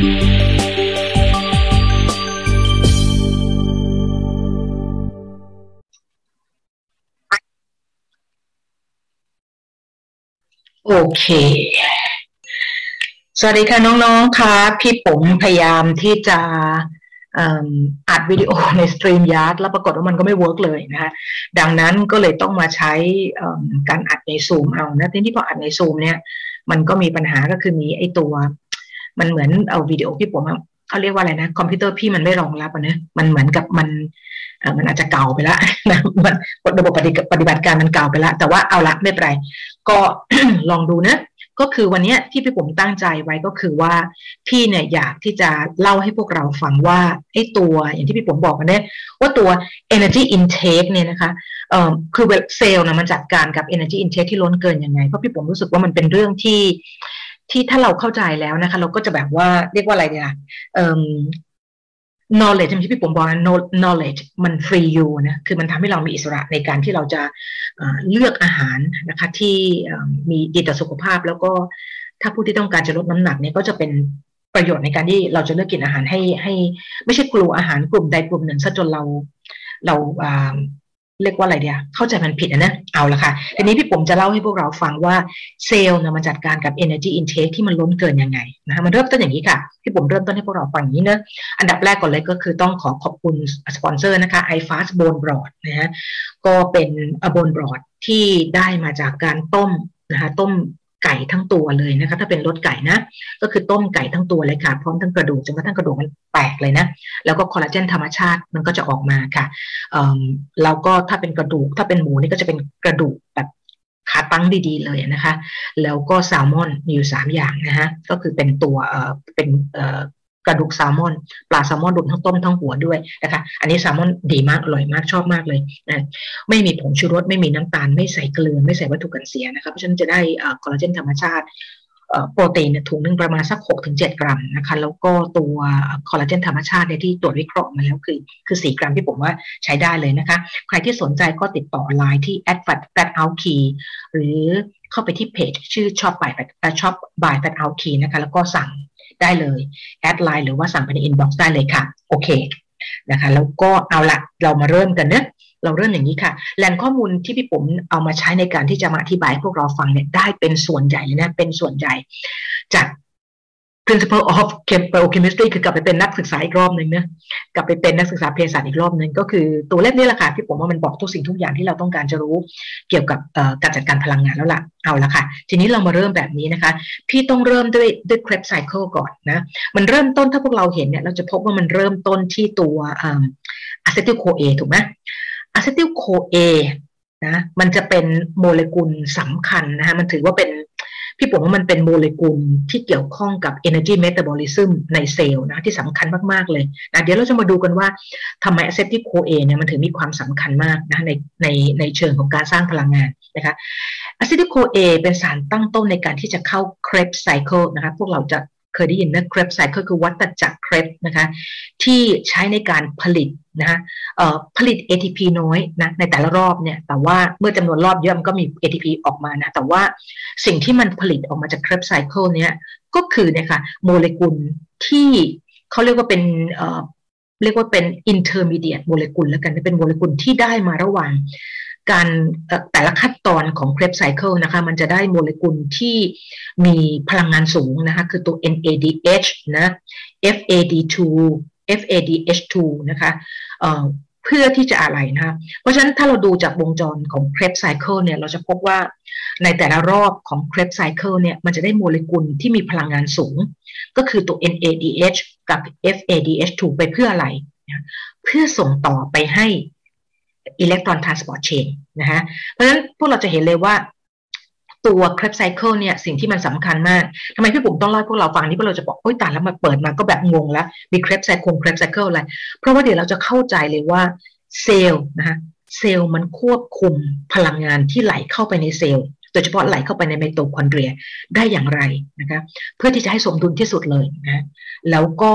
โอเค สวัสดีค่ะน้องๆค่ะพี่ผมพยายามที่จะอัดวิดีโอใน StreamYard แล้วปรากฏว่ามันก็ไม่ work เลยนะคะดังนั้นก็เลยต้องมาใช้การอัดในซูมเอานะทีนี้พออัดในซูมเนี่ย มันก็มีปัญหาก็คือมีไอตัว มันเหมือนเอาวิดีโอพี่ผมเขาเรียกว่าอะไรนะ คอมพิวเตอร์พี่มันไม่รองรับนะมันเหมือนกับมันมันอาจจะเก่าไปแล้วนะมันระบบปฏิบัติการมันเก่าไปแล้วแต่ว่าเอาละไม่เป็นไรก็ลองดูนะก็คือวันนี้ที่พี่ผมตั้งใจไว้ก็คือว่าพี่เนี่ยอยากที่จะเล่าให้พวกเราฟังว่าไอ้ตัวอย่างที่พี่ผมบอกกันเนี่ยว่าตัว energy intake เนี่ยนะคะเอ่อคือเซลล์นะมันจัดการกับ energy intake ที่ล้นเกินยังไง เพราะพี่ผมรู้สึกว่ามันเป็นเรื่องที่ ที่ถ้าเราเข้าใจแล้วนะคะ เราก็จะแบบว่าเรียกว่าอะไรเนี่ยเอ่อ knowledge ที่พี่ผมบอกนะ knowledge มัน free you นะ คือมันทำให้เรามีอิสระในการที่เราจะเลือกอาหารนะคะ ที่มีดีต่อสุขภาพ แล้วก็ถ้าผู้ที่ต้องการจะลดน้ำหนักเนี่ยก็จะเป็นประโยชน์ในการที่เราจะเลือกกินอาหารให้ให้ ไม่ใช่กลัวอาหารกลุ่มใดกลุ่มหนึ่งซะจนเราเรา เรียกว่าอะไรเดียเข้าใจมันผิดนะ เอาละค่ะทีนี้พี่ผมจะเล่าให้พวกเราฟังว่าเซลล์นะมันจัดการกับ energy intake ที่มันล้นเกินยังไงนะคะมันเริ่มต้นอย่างนี้ค่ะ พี่ผมเริ่มต้นให้พวกเราฟังอย่างนี้เนะอันดับแรกก่อนเลยก็คือต้องขอขอบคุณสปอนเซอร์นะคะ iFast Bone Broth นะฮะก็เป็นอบนบรอดที่ได้มาจากการต้มนะคะต้ม ไก่ทั้งตัวเลยนะคะ ถ้าเป็นรสไก่นะ ก็คือต้มไก่ทั้งตัวเลยค่ะ พร้อมทั้งกระดูกจนกระทั่งกระดูกมันแตกเลยนะ แล้วก็คอลลาเจนธรรมชาติมันก็จะออกมาค่ะแล้วก็ถ้าเป็นกระดูก ถ้าเป็นหมูนี่ก็จะเป็นกระดูกแบบขาตั้งดีๆเลยนะคะ แล้วก็แซลมอนมีอยู่สามอย่างนะฮะก็คือเป็นตัวเป็น กระดูกแซลมอนปลาแซลมอนรวมทั้งต้มทั้งหัวด้วยนะคะ อันนี้แซลมอนดีมากอร่อยมากชอบมากเลยนะไม่มีผงชูรสไม่มีน้ำตาล ไม่ใส่เกลือไม่ใส่วัตถุกันเสียนะคะเพราะฉะนั้นจะได้คอลลาเจนธรรมชาติโปรตีนถุงหนึ่งประมาณสัก 6-7ถึงกรัมนะคะแล้วก็ตัวคอลลาเจนธรรมชาติที่ตรวจวิเคราะห์มาแล้วคือ คือ 4 กรัมที่ผมว่าใช้ได้เลยนะคะ ใครที่สนใจก็ติดต่อไลน์ที่ a d f a t fat out key หรือเข้าไปที่เพจชื่อชอบบ่ายชอบบาย fat out key นะคะแล้วก็สั่ง ได้เลยแอดไลน์หรือว่าสั่งไปในอินบ็อกซ์ได้เลยค่ะ โอเคนะคะ แล้วก็เอาละเรามาเริ่มกันเนะเราเริ่มอย่างนี้ค่ะ แหล่งข้อมูลที่พี่ผมเอามาใช้ในการที่จะมาอธิบายพวกเราฟังเนี่ยได้เป็นส่วนใหญ่เลยนะเป็นส่วนใหญ่ จาก principle of biochemistry คือกลับไปเป็นนักศึกษาอีกรอบหนึ่งนะกลับไปเป็นนักศึกษาเภสัชอีกรอบหนึ่งก็คือตัวเล่มนี้แหละค่ะที่ผมว่ามันบอกทุกสิ่งทุกอย่างที่เราต้องการจะรู้เกี่ยวกับการจัดการพลังงานแล้วล่ะเอาละค่ะ ทีนี้เรามาเริ่มแบบนี้นะคะ พี่ต้องเริ่มด้วยด้วย Krebs cycle ก่อนนะ มันเริ่มต้นถ้าพวกเราเห็นเนี่ยเราจะพบว่ามันเริ่มต้นที่ตัวacetyl CoA ถูกไหม acetyl CoA นะมันจะเป็นโมเลกุลสำคัญนะคะมันถือว่าเป็น พี่ผมว่ามันเป็นโมเลกุลที่เกี่ยวข้องกับ energy metabolism ในเซลล์นะที่สำคัญมาก ๆ เลยนะเดี๋ยวเราจะมาดูกันว่าทำไม acetyl CoA เนี่ยมันถึงมีความสำคัญมากนะในในในเชิงของการสร้างพลังงานนะคะ a c e t ที่โคเป็นสารตั้งต้นในการที่จะเข้า Krebs cycle นะคะพวกเราจะ ยได้ยินนะ Krebs cycle คือวัฏจักร Krebs นะคะ ที่ใช้ในการผลิตนะคะผลิต ATP น้อยนะในแต่ละรอบเนี่ย แต่ว่าเมื่อจำนวนรอบเยอะมันก็มี ATP ออกมานะ แต่ว่าสิ่งที่มันผลิตออกมาจาก Krebs cycle เนี่ยก็คือเนี่ยค่ะโมเลกุลที่เขาเรียกว่าเป็นเรียกว่าเป็น intermediate โมเลกุลแล้วกันเป็นโมเลกุลที่ได้มาระหว่าง การแต่ละขั้นตอนของ Krebs cycle นะคะมันจะได้โมเลกุลที่มีพลังงานสูงนะคะคือตัว NADH นะ FAD2 FADH2 นะคะเพื่อที่จะอะไรนะคะ เพราะฉะนั้นถ้าเราดูจากวงจรของ Krebs cycle เนี่ยเราจะพบว่าในแต่ละรอบของ Krebs cycle เนี่ยมันจะได้โมเลกุลที่มีพลังงานสูง ก็คือตัว NADH กับ FADH2 ไปเพื่ออะไร เพื่อส่งต่อไปให้ electron transport chainนะฮะเพราะฉะนั้นพวกเราจะเห็นเลยว่าตัว Krebs cycle เนี่ยสิ่งที่มันสำคัญมากทำไมพี่ผมต้องเล่าพวกเราฟังนี่พวกเราจะบอกโอ้ยตายแล้วมาเปิดมาก็แบบงงแล้ว มี Krebs cycle Krebs cycle อะไร เพราะว่าเดี๋ยวเราจะเข้าใจเลยว่าเซลล์นะคะเซลล์มันควบคุมพลังงานที่ไหลเข้าไปในเซลล์โดยเฉพาะไหลเข้าไปในไมโตคอนเดรียได้อย่างไรนะคะเพื่อที่จะให้สมดุลที่สุดเลยนะแล้วก็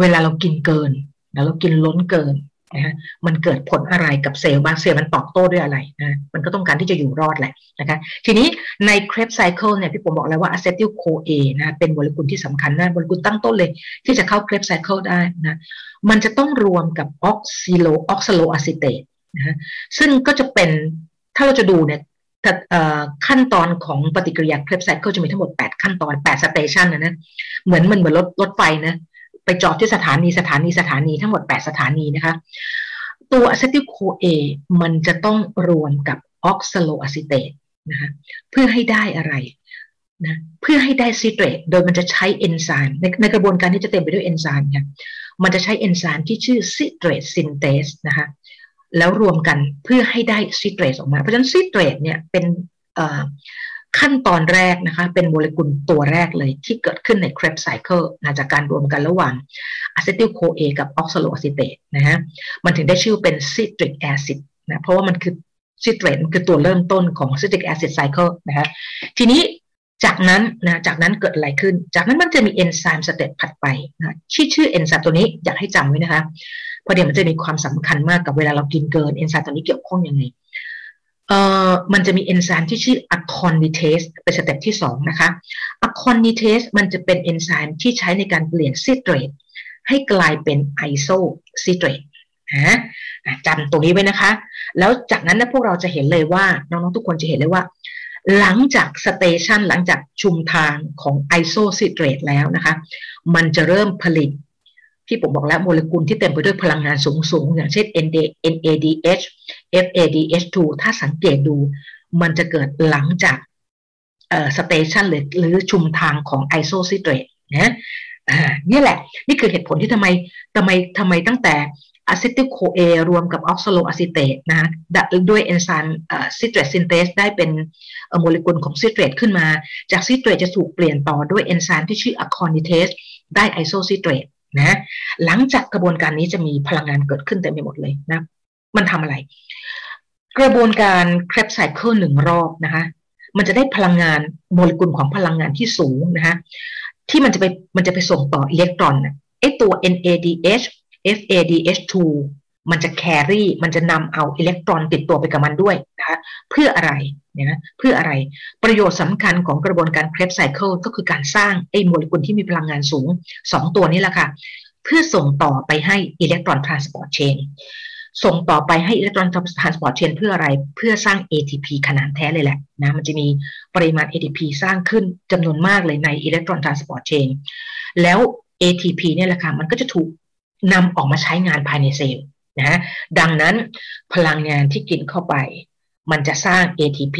เวลาเรากินเกินแล้วเรากินล้นเกิน นะมันเกิดผลอะไรกับเซลล์บางเซลล์มันตอบโต้ด้วยอะไรนะมันก็ต้องการที่จะอยู่รอดแหละนะคะทีนี้ใน Krebs cycle เนี่ยพี่ผมบอกแล้วว่า acetyl CoA นะเป็นโมเลกุลที่สำคัญนะโมเลกุลตั้งต้นเลย ที่จะเข้า Krebs cycle ได้นะมันจะต้องรวมกับ oxalo oxaloacetate นะซึ่งก็จะเป็นถ้าเราจะดูเนี่ยขั้นตอนของปฏิกิริยา Krebs cycle จะมีทั้งหมด 8 ขั้นตอน 8 station นะนะเหมือนมันเหมือนรถรถไฟนะ ไปจอดที่สถานีสถานีสถานีทั้งหมด 8 สถานีนะคะ ตัว acetyl CoA มันจะต้องรวมกับ oxaloacetate นะคะเพื่อให้ได้อะไรนะเพื่อให้ได้ citrate โดยมันจะใช้เอนไซม์ในในกระบวนการที่จะเต็มไปด้วยเอนไซม์ค่ะมันจะใช้เอนไซม์ที่ชื่อ citrate synthase นะคะแล้วรวมกันเพื่อให้ได้ citrate ออกมา เพราะฉะนั้น citrate เนี่ยเป็น ขั้นตอนแรกนะคะ เป็นโมเลกุลตัวแรกเลยที่เกิดขึ้นใน Krebs cycle นะจากการรวมกันระหว่าง acetyl CoA กับ oxaloacetate นะฮะมันถึงได้ชื่อเป็น citric acid นะเพราะว่ามันคือ citrate มันคือตัวเริ่มต้นของ citric acid cycle นะฮะทีนี้จากนั้นนะจากนั้นเกิดอะไรขึ้น จากนั้นมันจะมีเอนไซม์ step ถัดไปนะชื่อชื่อเอนไซม์ตัวนี้อยากให้จำไว้นะคะเพราะเดี๋ยวมันจะมีความสำคัญมากกับเวลาเรากินเกินเอนไซม์ตัวนี้เกี่ยวข้องยังไง เอ่อมันจะมีเอนไซม์ที่ชื่อ aconitase เป็น step ที่สองนะคะ aconitase มันจะเป็นเอนไซม์ที่ใช้ในการเปลี่ยน citrate ให้กลายเป็น isocitrate นะจำตรงนี้ไว้นะคะ แล้วจากนั้นนะพวกเราจะเห็นเลยว่า น้องๆทุกคนจะเห็นเลยว่า หลังจาก station หลังจากชุมทางของ isocitrate แล้วนะคะ มันจะเริ่มผลิต พี่ปุ๋มบอกแล้วโมเลกุลที่เต็มไปด้วยพลังงานสูงสูงอย่างเช่น NADH FADH2 ถ้าสังเกตดูมันจะเกิดหลังจาก station หรือหรือชุมทางของ isocitrate นะอ่านี่แหละ นี่คือเหตุผลที่ทำไมทำไมทำไมตั้งแต่ acetyl CoA รวมกับ oxaloacetate นะด้วยเอนไซม์ citrate synthase ได้เป็นโมเลกุลของ citrate ขึ้นมา จาก citrate จะถูกเปลี่ยนต่อด้วยเอนไซม์ที่ชื่อ aconitase ได้ isocitrate นะหลังจากกระบวนการนี้จะมีพลังงานเกิดขึ้นเต็มไปหมดเลยนะ มันทำอะไร กระบวนการ Krebs cycle หนึ่งรอบนะคะมันจะได้พลังงานโมเลกุลของพลังงานที่สูงนะคะที่มันจะไปมันจะไปส่งต่ออิเล็กตรอนไอตัว NADH FADH2 มันจะ carry มันจะนำเอาอิเล็กตรอนติดตัวไปกับมันด้วยนะคะเพื่ออะไรเนี่ยนะเพื่ออะไรประโยชน์สำคัญของกระบวนการ Krebs cycle ก็คือการสร้างไอ้โมเลกุลที่มีพลังงานสูง 2 ตัวนี้แหละค่ะ เพื่อส่งต่อไปให้ electron transport chain ส่งต่อไปให้ electron transport chain เพื่ออะไร เพื่อสร้าง ATP ขนานแท้เลยแหละนะมันจะมีปริมาณ ATP สร้างขึ้นจำนวนมากเลยใน electron transport chain แล้ว ATP เนี่ยแหละค่ะมันก็จะถูกนำออกมาใช้งานภายในเซลล์ นะดังนั้นพลังงานที่กินเข้าไป มันจะสร้าง ATP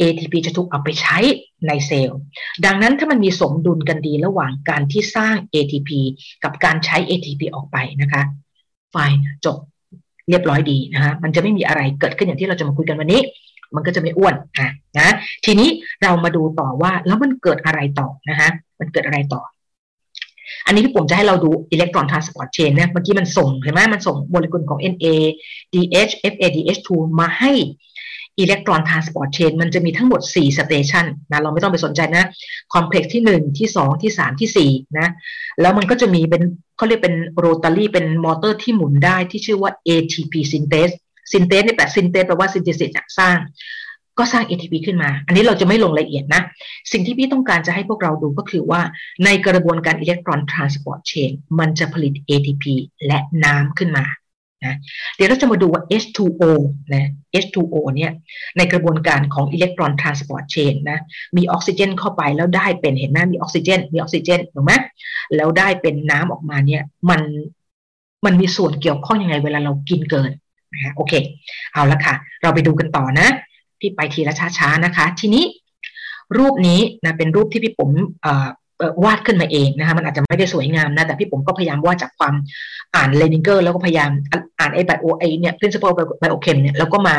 ATP จะถูกเอาไปใช้ในเซลล์ ดังนั้นถ้ามันมีสมดุลกันดีระหว่างการที่สร้าง ATP กับการใช้ ATP ออกไปนะคะไฟจบเรียบร้อยดีนะคะมันจะไม่มีอะไรเกิดขึ้นอย่างที่เราจะมาคุยกันวันนี้ มันก็จะไม่อ้วนอะนะ ทีนี้เรามาดูต่อว่าแล้วมันเกิดอะไรต่อนะคะมันเกิดอะไรต่อ อันนี้พี่ปุ๋มจะให้เราดู electron transport chain นี่ยเมื่อกี้มันส่งเห็นไหมมันส่งโมเลกุลของ NADH FADH2 มาให้ electron transport chain มันจะมีทั้งหมด 4 station นะเราไม่ต้องไปสนใจนะ complex ที่ 1 ที่ 2 ที่ 3 ที่ 4 นะ แล้วมันก็จะมีเป็นเขาเรียกเป็นโรตารี่เป็นมอเตอร์ที่หมุนได้ที่ชื่อว่า ATP synthase synthase นี่แปล synthase แปลว่า synthesis สร้าง ก็สร้าง ATP ขึ้นมา อันนี้เราจะไม่ลงรายละเอียดนะ สิ่งที่พี่ต้องการจะให้พวกเราดูก็คือว่าในกระบวนการ electron transport chain มันจะผลิต ATP และน้ำขึ้นมานะเดี๋ยวเราจะมาดูว่า H2O นะ H2O เนี่ยในกระบวนการของ electron transport chain นะมีออกซิเจนเข้าไปแล้วได้เป็นเห็นไหมมีออกซิเจน มีออกซิเจนถูกไหมแล้วได้เป็นน้ำออกมาเนี่ยมันมันมีส่วนเกี่ยวข้องยังไงเวลาเรากินเกินนะโอเค เอาละค่ะ เราไปดูกันต่อนะ พี่ไปทีละช้าๆนะคะ ทีนี้รูปนี้นะเป็นรูปที่พี่ปุ๋มวาดขึ้นมาเองนะคะมันอาจจะไม่ได้สวยงามนะ แต่พี่ผมก็พยายามวาดจากความอ่านเลนิงเกอร์ แล้วก็พยายามอ่านไอ้ไบโอไอเนี่ย principle ไบโอเคมเนี่ยแล้วก็มา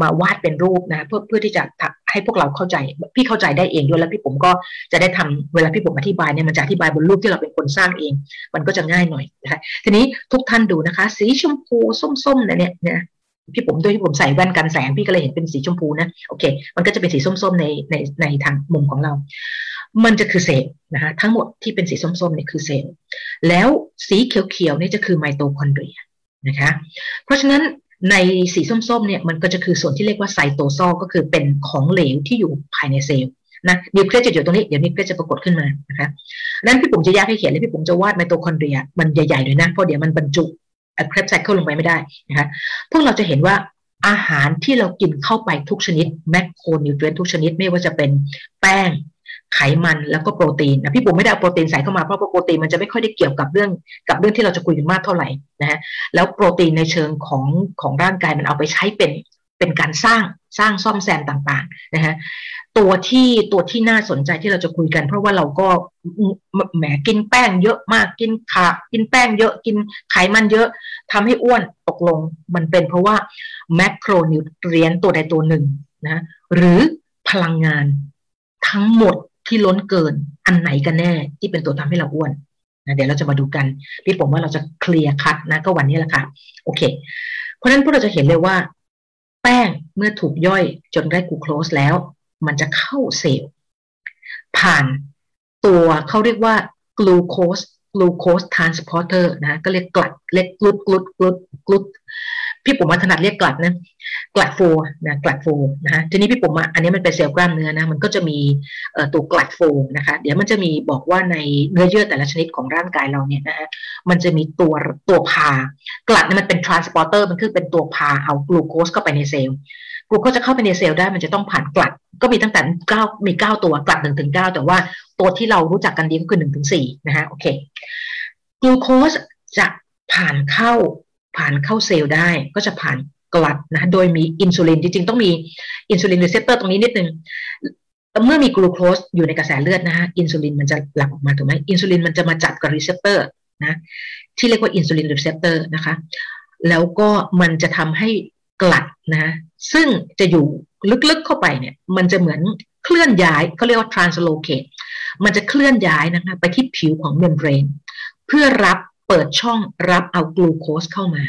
มาวาดเป็นรูปนะเพื่อเพื่อที่จะให้พวกเราเข้าใจ พี่เข้าใจได้เองด้วยแล้วพี่ผมก็จะได้ทำเวลาพี่ผมอธิบายเนี่ยมันจะอธิบายบนรูปที่เราเป็นคนสร้างเอง มันก็จะง่ายหน่อยนะคะทีนี้ทุกท่านดูนะคะ สีชมพูส้มๆเนี่ยเนี่ย พี่ผมด้วยที่ผมใส่แว่นกันแสงพี่ก็เลยเห็นเป็นสีชมพูนะโอเค มันก็จะเป็นสีส้มๆในในในทางมุมของเรา มันจะคือเซลล์นะคะทั้งหมดที่เป็นสีส้มๆเนี่ยคือเซลล์แล้วสีเขียวๆนี่จะคือไมโตคอนเดรียนะคะเพราะฉะนั้นในสีส้มๆเนี่ยมันก็จะคือส่วนที่เรียกว่า cytosol ก็คือเป็นของเหลวที่อยู่ภายในเซลล์นะนิวเคลียสจะอยู่ตรงนี้เดี๋ยวนิวเคลียสจะปรากฏขึ้นมานะคะนั้นพี่ปุ๋มจะแยกให้เขียนเลยพี่ปุ๋มจะวาดไมโตคอนเดรีย มันใหญ่ๆเลยนะเพราะเดี๋ยวมันบรรจุ Krebs cycle ลงไปไม่ได้นะคะพวกเราจะเห็นว่าอาหารที่เรากินเข้าไปทุกชนิดแมคโครนิวเทรนทุกชนิดไม่ว่าจะเป็นแป้งไขมันแล้วก็โปรตีนนะพี่ปุ๋มไม่ได้เอาโปรตีนใส่เข้ามาเพราะโปรตีนมันจะไม่ค่อยได้เกี่ยวกับเรื่องกับเรื่องที่เราจะคุยกันมากเท่าไหร่นะฮะแล้วโปรตีนในเชิงของของร่างกายมันเอาไปใช้เป็น เป็นการสร้างสร้างซ่อมแซมต่างๆนะฮะตัวที่ตัวที่น่าสนใจที่เราจะคุยกัน เพราะว่าเราก็แหมกินแป้งเยอะมากกินขากินแป้งเยอะกินไขมันเยอะทำให้อ้วนตกลงมันเป็นเพราะว่าแมคโครนิวเทรียนตัวใดตัวหนึ่งนะหรือพลังงานทั้งหมดที่ล้นเกินอันไหนกันแน่ที่เป็นตัวทำให้เราอ้วนนะเดี๋ยวเราจะมาดูกันพี่ผมว่าเราจะเคลียร์คัดนะก็วันนี้แหละค่ะโอเค เพราะฉะนั้นพวกเราจะเห็นเลยว่า ป้งเมื่อถูกย่อยจนได้กูโคลสแล้ว มันจะเข้าเซลล์ผ่านตัวเขาเรียกว่า glucose glucose transporter นะก็เรียก GLUT เรียก GLUT GLUT GLUT GLUT พี่ปุ๋มมาถนัดเรียก GLUT นะ GLUT four นะ GLUT four นะฮะทีนี้พี่ปุ๋มอันนี้มันเป็นเซลล์กล้ามเนื้อนะมันก็จะมีตัว GLUT four นะคะ เดี๋ยวมันจะมีบอกว่าในเนื้อเยื่อแต่ละชนิดของร่างกายเราเนี่ยนะฮะมันจะมีตัวตัวพา GLUT เนี่ยมันเป็น transporter มันคือเป็นตัวพาเอากลูโคสเข้าไปในเซลล์กลูโคสจะเข้าไปในเซลล์ได้มันจะต้องผ่าน GLUT ก็มีตั้งแต่เก้ามีเก้าตัว GLUT หนึ่งถึงเก้าแต่ว่าตัวที่เรารู้จักกันดีก็คือหนึ่งถึงสี่นะฮะโอเคกลูโคสจะผ่านเข้า ผ่านเข้าเซลล์ได้ก็จะผ่าน GLUT นะโดยมีอินซูลินจริงๆต้องมี insulin receptor ตรงนี้นิดนึงเมื่อมีกลูโคสอยู่ในกระแสเลือดนะฮะอินซูลินมันจะหลั่งออกมาถูกไหมอินซูลินมันจะมาจับกับ receptor นะที่เรียกว่า insulin receptor นะคะ แล้วก็มันจะทำให้ GLUT นะซึ่งจะอยู่ลึกๆเข้าไปเนี่ย มันจะเหมือนเคลื่อนย้ายเขาเรียกว่า translocate มันจะเคลื่อนย้ายนะคะไปที่ผิวของ membrane เพื่อรับ เปิดช่องรับเอากลูโคสเข้ามา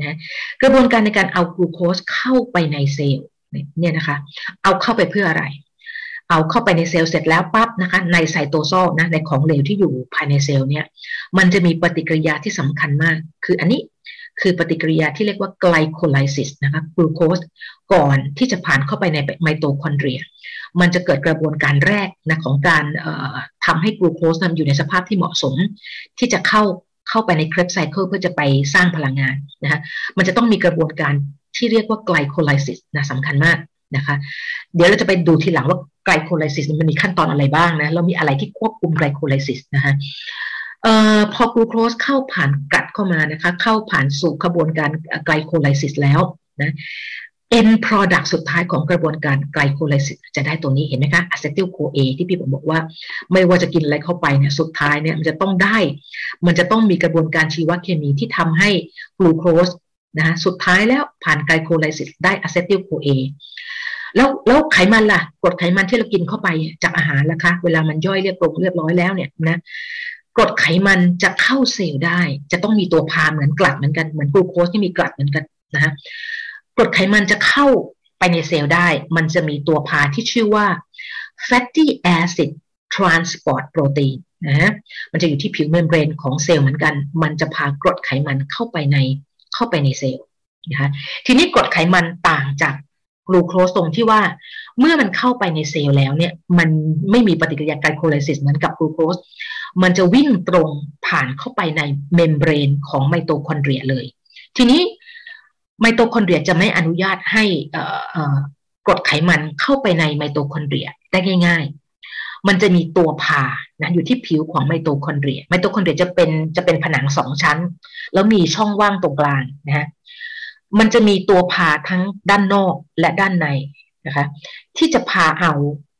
นะกระบวนการในการเอากลูโคสเข้าไปในเซลล์เนี่ยนะคะ เอาเข้าไปเพื่ออะไร เอาเข้าไปในเซลล์เสร็จแล้วปั๊บนะคะ ใน cytosol นะในของเหลวที่อยู่ภายในเซลล์เนี่ย มันจะมีปฏิกิริยาที่สำคัญมาก คืออันนี้คือปฏิกิริยาที่เรียกว่า glycolysis นะคะกลูโคสก่อนที่จะผ่านเข้าไปในไมโตคอนเดรีย มันจะเกิดกระบวนการแรกนะของการทำให้กลูโคสอยู่ในสภาพที่เหมาะสม ที่จะเข้า เข้าไปใน Krebs cycle เพื่อจะไปสร้างพลังงานนะคะมันจะต้องมีกระบวนการที่เรียกว่า glycolysis นะสำคัญมากนะคะเดี๋ยวเราจะไปดูทีหลังว่า glycolysis มันมีขั้นตอนอะไรบ้างนะแล้วมีอะไรที่ควบคุม glycolysis นะคะเอ่อพอกลูโคสเข้าผ่าน GLUT เข้ามานะคะ เข้าผ่านสู่กระบวนการ glycolysis แล้วนะ end product สุดท้ายของกระบวนการ glycolysis จะได้ตัวนี้เห็นไหมคะ acetyl-CoA ที่ที่ผมบอกว่า ไม่ว่าจะกินอะไรเข้าไปเนี่ยสุดท้ายเนี่ยมันจะต้องได้ มันจะต้องมีกระบวนการชีวเคมีที่ทำให้กลูโคสนะสุดท้ายแล้วผ่าน glycolysis ได้ acetyl-CoA แล้วแล้วไขมันล่ะกรดไขมันที่เรากินเข้าไปจากอาหารล่ะคะ เวลามันย่อยเรียบร้อยเรียบร้อยแล้วเนี่ยนะกรดไขมันจะเข้าเซลล์ได้ จะต้องมีตัวพาเหมือน GLUT เหมือนกันเหมือนกลูโคสที่มี GLUT เหมือนกันนะฮะ กรดไขมันจะเข้าไปในเซลล์ได้ มันจะมีตัวพาที่ชื่อว่า fatty acid transport protein นะมันจะอยู่ที่ผิว membrane ของเซลล์เหมือนกัน มันจะพากรดไขมันเข้าไปในเข้าไปในเซลล์นะคะทีนี้กรดไขมันต่างจากกลูโคสตรงที่ว่า เมื่อมันเข้าไปในเซลล์แล้วเนี่ยมันไม่มีปฏิกิริยา glycolysis เหมือนกับกลูโคสมันจะวิ่งตรงผ่านเข้าไปใน membrane ของไมโตคอนเดรียเลย ทีนี้ ไมโตคอนเดรียจะไม่อนุญาตให้กรดไขมันเข้าไปในไมโตคอนเดรียได้ง่าย ๆ มันจะมีตัวพานะอยู่ที่ผิวของไมโตคอนเดรีย ไมโตคอนเดรียจะเป็นจะเป็นผนังสองชั้น แล้วมีช่องว่างตรงกลางนะฮะมันจะมีตัวพาทั้งด้านนอกและด้านในนะคะที่จะพาเอา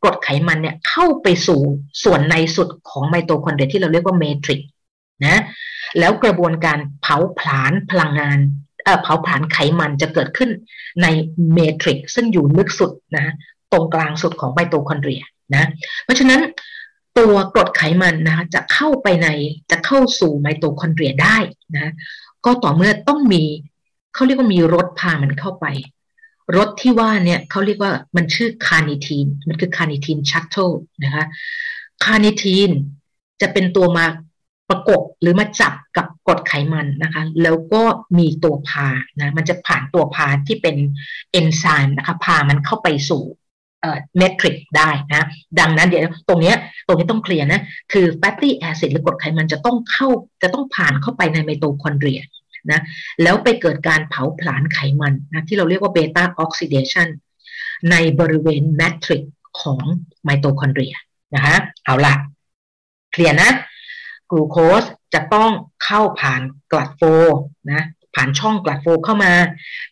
กรดไขมันเนี่ยเข้าไปสู่ส่วนในสุดของไมโตคอนเดรียที่เราเรียกว่า matrix นะแล้วกระบวนการเผาผลาญพลังงาน เผาผลาญไขมันจะเกิดขึ้นใน matrix ซึ่งอยู่ลึกสุดนะตรงกลางสุดของไมโตคอนเดรียนะเพราะฉะนั้นตัวกรดไขมันนะคะจะเข้าไปในจะเข้าสู่ไมโตคอนเดรียได้นะก็ต่อเมื่อต้องมีเขาเรียกว่ามีรถพามันเข้าไป รถที่ว่าเนี่ยเขาเรียกว่ามันชื่อ carnitine มันคือ carnitine shuttle นะคะ carnitine จะเป็นตัวมา ประกบหรือมาจับกับกรดไขมันนะคะ แล้วก็มีตัวพานะ มันจะผ่านตัวพาที่เป็นเอนไซม์นะคะ พามันเข้าไปสู่ matrix ได้นะ ดังนั้นเดี๋ยวตรงนี้ตรงนี้ต้องเคลียร์นะ คือ fatty acid หรือกรดไขมันจะต้องเข้าจะต้องผ่านเข้าไปในไมโตคอนเดรียนะแล้วไปเกิดการเผาผลาญไขมันนะที่เราเรียกว่า beta oxidation ในบริเวณ matrix ของไมโตคอนเดรียนะคะเอาละเคลียร์นะ กลูโคสจะต้องเข้าผ่าน GLUT4 นะผ่านช่อง GLUT4 เข้ามา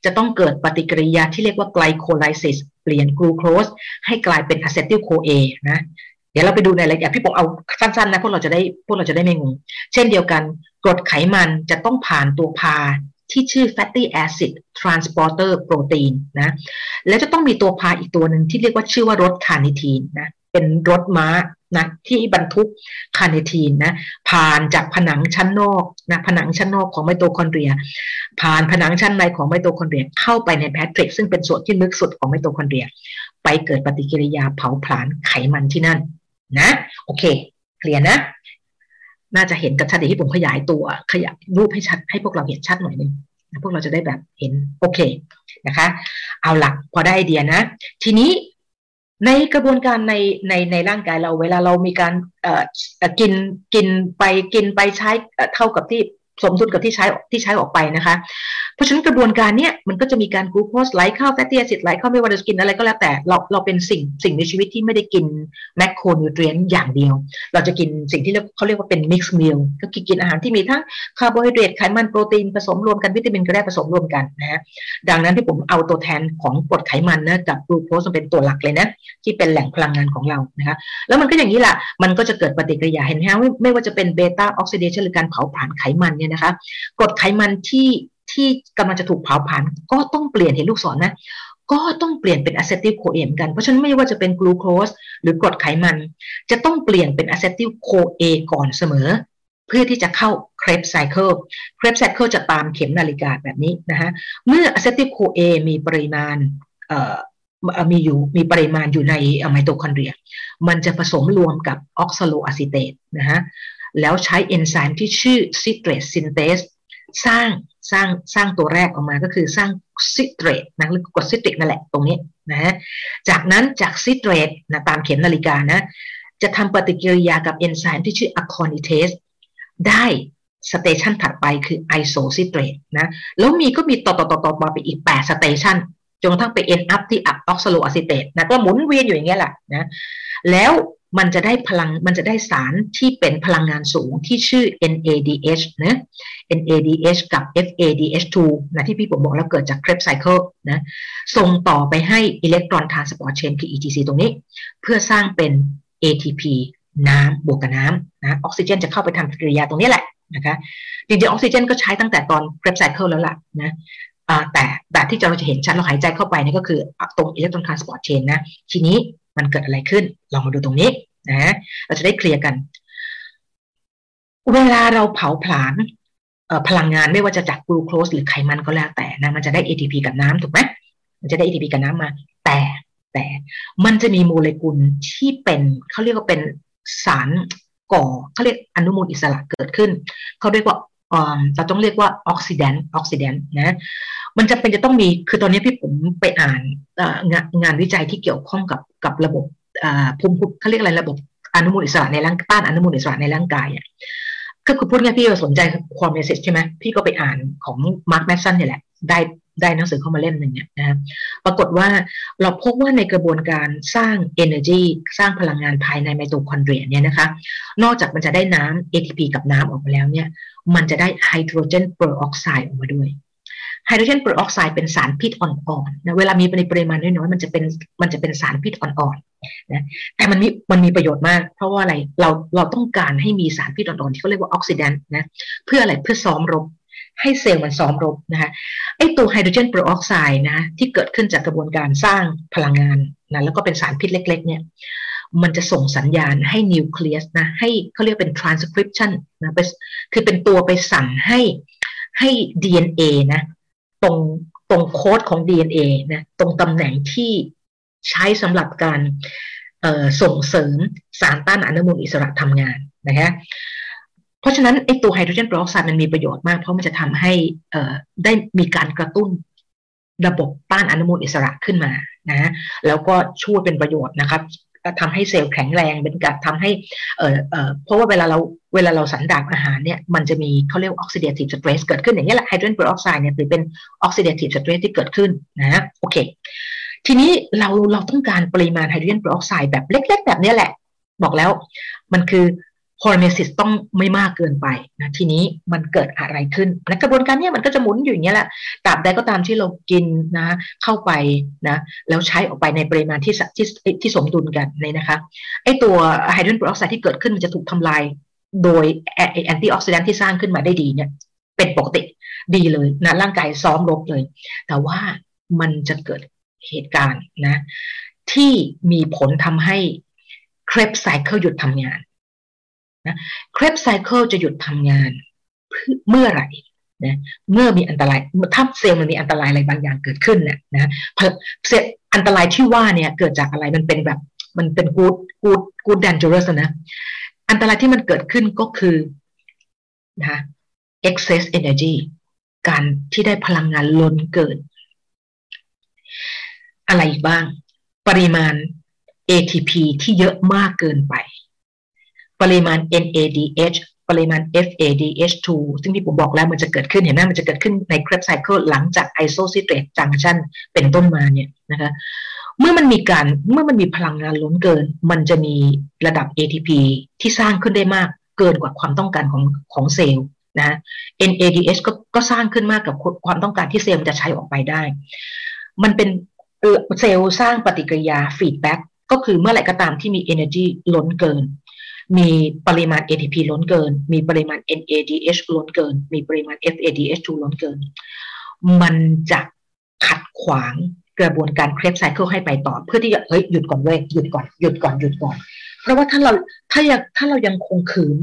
จะต้องเกิดปฏิกิริยาที่เรียกว่า glycolysisเปลี่ยนกลูโคสให้กลายเป็น acetyl-CoA นะเดี๋ยวเราไปดูในรายละเอียดที่ผมเอาสั้นๆนะพวกเราจะได้พวกเราจะได้ไม่งง เช่นเดียวกันกรดไขมันจะต้องผ่านตัวพาที่ชื่อ fatty acid transporter protein นะ แล้วจะต้องมีตัวพาอีกตัวหนึ่งที่เรียกว่าชื่อว่ารถ carnitine นะ เป็นรถม้า นะที่บรรทุก carnitine นะผ่านจากผนังชั้นนอกนะผนังชั้นนอกของไมโตคอนเดรีย ผ่านผนังชั้นในของไมโตคอนเดรียเข้าไปใน matrix ซึ่งเป็นส่วนที่ลึกสุดของไมโตคอนเดรีย ไปเกิดปฏิกิริยาเผาผลาญไขมันที่นั่นนะโอเคเคลียร์นะ น่าจะเห็นกับชัดเดี๋ยวที่ผมขยายตัวขยายรูปให้ชัดให้พวกเราเห็นชัดหน่อยนึงพวกเราจะได้แบบเห็นโอเคนะคะ เอาหลักพอได้ไอเดียนะ ทีนี้ ในกระบวนการในในในร่างกายเราเวลาเรามีการกินกินไปกินไปใช้เท่ากับที่ สมดุลกับที่ใช้ที่ใช้ออกไปนะคะ เพราะฉะนั้นกระบวนการเนี้ยมันก็จะมีการกลูโคสไหลเข้า fatty acid ไหลเข้าไม่ว่าจะกินอะไรก็แล้วแต่เราเราเป็นสิ่งสิ่งมีชีวิตที่ไม่ได้กิน macronutrient อย่างเดียว เราจะกินสิ่งที่เขาเรียกว่าเป็น mixed meal ก็คือกินอาหารที่มีทั้งคาร์โบไฮเดรตไขมันโปรตีนผสมรวมกันวิตามินก็ได้ผสมรวมกันนะฮะดังนั้นที่ผมเอาตัวแทนของกรดไขมันนะกับกลูโคสเป็นตัวหลักเลยนะที่เป็นแหล่งพลังงานของเรานะคะแล้วมันก็อย่างนี้แหละมันก็จะเกิดปฏิกิริยาเห็นไหมไม่ว่าจะเป็น beta oxidation หรือการเผาผลาญไขมันเนี่ยนะคะกรดไขมันที่ที่กำลังจะถูกเผาผลาญก็ต้องเปลี่ยนเห็นลูกศรนะก็ต้องเปลี่ยนเป็น acetyl-CoA เหมือนกัน เพราะฉะนั้นไม่ว่าจะเป็นกลูโคสหรือกรดไขมัน จะต้องเปลี่ยนเป็น acetyl-CoA ก่อนเสมอ เพื่อที่จะเข้า Krebs cycle Krebs cycle จะตามเข็มนาฬิกาแบบนี้นะฮะเมื่อ acetyl-CoA มีปริมาณมีอยู่มีปริมาณอยู่ในไมโตคอนเดรีย มันจะผสมรวมกับ oxaloacetate นะฮะ แล้วใช้เอนไซม์ที่ชื่อ citrate synthase สร้างสร้างสร้างตัวแรกออกมาก็คือสร้าง citrate นะหรือกรดซิตริกนั่นแหละตรงนี้นะฮะจากนั้นจาก citrate นะตามเข็มนาฬิกานะจะทำปฏิกิริยากับเอนไซม์ที่ชื่อ aconitaseได้ station ถัดไปคือ isocitrate นะแล้วมีก็มีต่อต่อต่อต่อมาไปอีก 8 station จนกระทั่งไป end up ที่ up oxaloacetate นะก็หมุนเวียนอยู่อย่างเงี้ยแหละนะแล้ว มันจะได้พลังมันจะได้สารที่เป็นพลังงานสูงที่ชื่อ NADH นะ NADH กับ FADH2 นะที่พี่ผมบอกแล้วเกิดจาก Krebs cycle นะส่งต่อไปให้ electron transport chain คือ ETC ตรงนี้ เพื่อสร้างเป็น ATP นะบวกกับน้ำนะออกซิเจนจะเข้าไปทำปฏิกิริยาตรงนี้แหละนะคะจริงๆออกซิเจนก็ใช้ตั้งแต่ตอน Krebs cycle แล้วล่ะนะแต่แต่ที่เราจะเห็นชัดเราหายใจเข้าไปนี่ก็คือตรง electron transport chain นะทีนี้ มันเกิดอะไรขึ้น ลองมาดูตรงนี้นะเราจะได้ clear กัน เวลาเราเผาผลาญพลังงานไม่ว่าจะจากกลูโคสหรือไขมันก็แล้วแต่นะมันจะได้ ATP กับน้ำถูกไหมมันจะได้ ATP กับน้ำมา แต่แต่มันจะมีโมเลกุลที่เป็นเขาเรียกว่าเป็นสารก่อเขาเรียกอนุมูลอิสระเกิดขึ้นเขาเรียกว่า เราต้องเรียกว่าออกซิแดนต์ออกซิแดนต์นะมันจะเป็นจะต้องมีคือตอนนี้พี่ผมไปอ่านงานงานวิจัยที่เกี่ยวข้องกับกับระบบภูมิคุ้มเขาเรียกอะไรระบบอนุมูลอิสระในร่างต้านอนุมูลอิสระในร่างกายอะก็คือพูดง่ายพี่สนใจความเมสเซจใช่ไหมพี่ก็ไปอ่านของ Mark Mattson เนี่ยแหละ ได้ได้หนังสือเข้ามาเล่มหนึ่งเนี่ยนะปรากฏว่าเราพบว่าในกระบวนการสร้าง energy สร้างพลังงานภายในไมโตคอนเดรียเนี่ยนะคะ นอกจากมันจะได้น้ำ ATP กับน้ำออกมาแล้วเนี่ย มันจะได้ไฮโดรเจนเปอร์ออกไซด์ออกมาด้วยไฮโดรเจนเปอร์ออกไซด์เป็นสารพิษอ่อนๆนะเวลามีในปริมาณน้อยๆมันจะเป็นมันจะเป็นสารพิษอ่อนๆนะแต่มันมีมันมีประโยชน์มาก เพราะว่าอะไรเราเราต้องการให้มีสารพิษอ่อนๆที่เขาเรียกว่า oxidant นะเพื่ออะไรเพื่อซ้อมรบให้เซลล์มันซ้อมรบนะคะไอตัวไฮโดรเจนเปอร์ออกไซด์นะที่เกิดขึ้นจากกระบวนการสร้างพลังงานนะแล้วก็เป็นสารพิษเล็ก ๆ เนี่ย มันจะส่งสัญญาณให้นิวเคลียสนะให้เขาเรียกเป็น transcription นะคือเป็นตัวไปสั่งให้ให้ DNA นะตรงตรงโค้ดของ DNA นะตรงตำแหน่งที่ใช้สำหรับการส่งเสริมสารต้านอนุมูลอิสระทำงานนะฮะเพราะฉะนั้นไอตัวไฮโดรเจนเปอร์ออกไซด์มันมีประโยชน์มาก เพราะมันจะทำให้ได้มีการกระตุ้นระบบต้านอนุมูลอิสระขึ้นมานะแล้วก็ช่วยเป็นประโยชน์นะครับ ทำให้เซลล์แข็งแรงเป็นการทำให้เอ่อเอ่อเพราะว่าเวลาเราเวลาเราสันดาปอาหารเนี่ยมันจะมีเขาเรียก oxidative stress เกิดขึ้นอย่างนี้แหละไฮโดรเจนเปอร์ออกไซด์เนี่ยถือเป็น oxidative stress ที่เกิดขึ้นนะโอเค ทีนี้เราเราต้องการปริมาณไฮโดรเจนเปอร์ออกไซด์แบบเล็ก ๆ แบบนี้แหละ บอกแล้วมันคือ hormesis ต้องไม่มากเกินไปนะทีนี้มันเกิดอะไรขึ้นและกระบวนการนี้มันก็จะหมุนอยู่อย่างนี้แหละตราบใดก็ตามที่เรากินนะเข้าไปนะแล้วใช้ออกไปในปริมาณที่ที่ที่สมดุลกันเลยนะคะไอตัวไฮโดรเจนเปอร์ออกไซด์ที่เกิดขึ้นมันจะถูกทำลายโดย antioxidant ที่สร้างขึ้นมาได้ดีเนี่ยเป็นปกติดีเลยนะร่างกายซ้อมรบเลย แต่ว่ามันจะเกิดเหตุการณ์นะที่มีผลทำให้ Krebs cycle หยุดทำงาน นะ Krebs cycle จะหยุดทำงานเมื่อไหร่นะเมื่อมีอันตรายถ้าเซลล์มันมีอันตรายอะไรบางอย่างเกิดขึ้นเนี่ยนะเซลล์อันตรายที่ว่าเนี่ยเกิดจากอะไรมันเป็นแบบมันเป็น good good good dangers นะอันตรายที่มันเกิดขึ้นก็คือนะ excess energy การที่ได้พลังงานล้นเกิน อะไรอีกบ้าง ปริมาณ ATP ที่เยอะมากเกินไป ปริมาณ NADH ปริมาณ FADH2 ซึ่งที่ผมบอกแล้วมันจะเกิดขึ้นเห็นไหมมันจะเกิดขึ้นใน Krebs cycle หลังจาก isocitrate junction เป็นต้นมาเนี่ยนะคะเมื่อมันมีการเมื่อมันมีพลังงานล้นเกิน มันจะมีระดับ ATP ที่สร้างขึ้นได้มากเกินกว่าความต้องการของของเซลล์นะ NADH ก็ก็สร้างขึ้นมากกว่าความต้องการที่เซลล์จะใช้ออกไปได้ มันเป็นเซลล์สร้างปฏิกิริยา feedback ก็คือเมื่อไหร่ก็ตามที่มี energy ล้นเกิน มีปริมาณ ATP ล้นเกิน มีปริมาณ NADH ล้นเกิน มีปริมาณ FADH2 ล้นเกิน มันจะขัดขวางกระบวนการ Krebs cycle ให้ไปต่อ เพื่อที่จะเฮ้ยหยุดก่อนเว้ยหยุดก่อนหยุดก่อนหยุดก่อน เพราะว่าถ้าเราถ้ายังถ้าเรายังคงขืน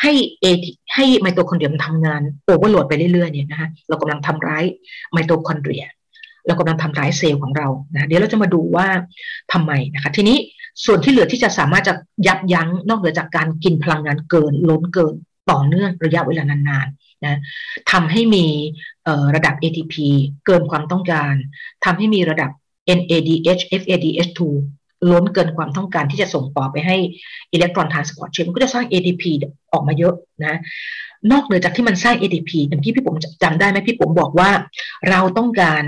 ให้เอให้ไมโตคอนเดรียมันทำงาน overload ไปเรื่อยๆเนี่ยนะคะเรากำลังทำร้ายไมโตคอนเดรีย เรากำลังทำร้ายเซลล์ของเรานะเดี๋ยวเราจะมาดูว่าทำไมนะคะทีนี้ส่วนที่เหลือที่จะสามารถจะยับยั้งนอกเหนือจากการกินพลังงานเกินล้นเกินต่อเนื่องระยะเวลานานๆนะทำให้มีระดับ ATP เกินความต้องการทำให้มีระดับ NADH FADH2 ล้นเกินความต้องการที่จะส่งต่อไปให้ electron transport chain มันก็จะสร้าง ATP ออกมาเยอะนะ นอกเหนือจากที่มันสร้าง ATP เมื่อกี้พี่ผมจำได้ไหมพี่ผมบอกว่า เราต้องการ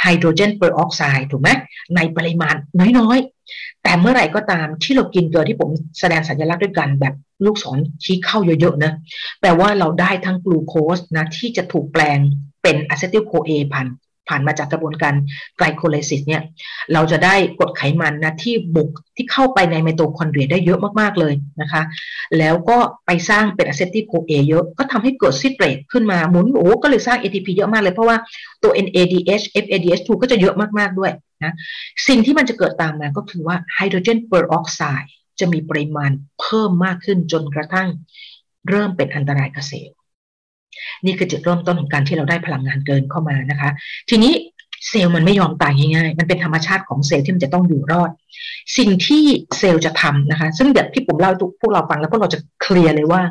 ไฮโดรเจนเปอร์ออกไซด์ถูกไหมในปริมาณน้อยๆ แต่เมื่อไหร่ก็ตามที่เรากินเกินที่ผมแสดงสัญลักษณ์ด้วยกันแบบลูกศรชี้เข้าเยอะๆนะแปลว่าเราได้ทั้งกลูโคสนะที่จะถูกแปลงเป็น acetyl-CoA พัน ผ่านมาจากกระบวนการ glycolysis เนี่ยเราจะได้กรดไขมันนะที่บุกที่เข้าไปในไมโตคอนเดรียได้เยอะมากๆเลยนะคะ แล้วก็ไปสร้างเป็น acetyl-CoA เยอะ ก็ทำให้เกิด citrate ขึ้นมาหมุนโอ้ก็เลยสร้าง ATP เยอะมากเลยเพราะว่าตัว NADH FADH2 ก็จะเยอะมากๆด้วยนะสิ่งที่มันจะเกิดตามมาก็คือว่าไฮโดรเจนเปอร์ออกไซด์จะมีปริมาณเพิ่มมากขึ้นจนกระทั่งเริ่มเป็นอันตรายกับเซลล์ นี่คือจุดเริ่มต้นของการที่เราได้พลังงานเกินเข้ามานะคะ ทีนี้เซลล์มันไม่ยอมตายง่ายๆ มันเป็นธรรมชาติของเซลล์ที่มันจะต้องอยู่รอด สิ่งที่เซลล์จะทำนะคะ ซึ่งเดี๋ยวที่ผมเล่าทุกพวกเราฟังแล้วพวกเราจะ clear เลยว่า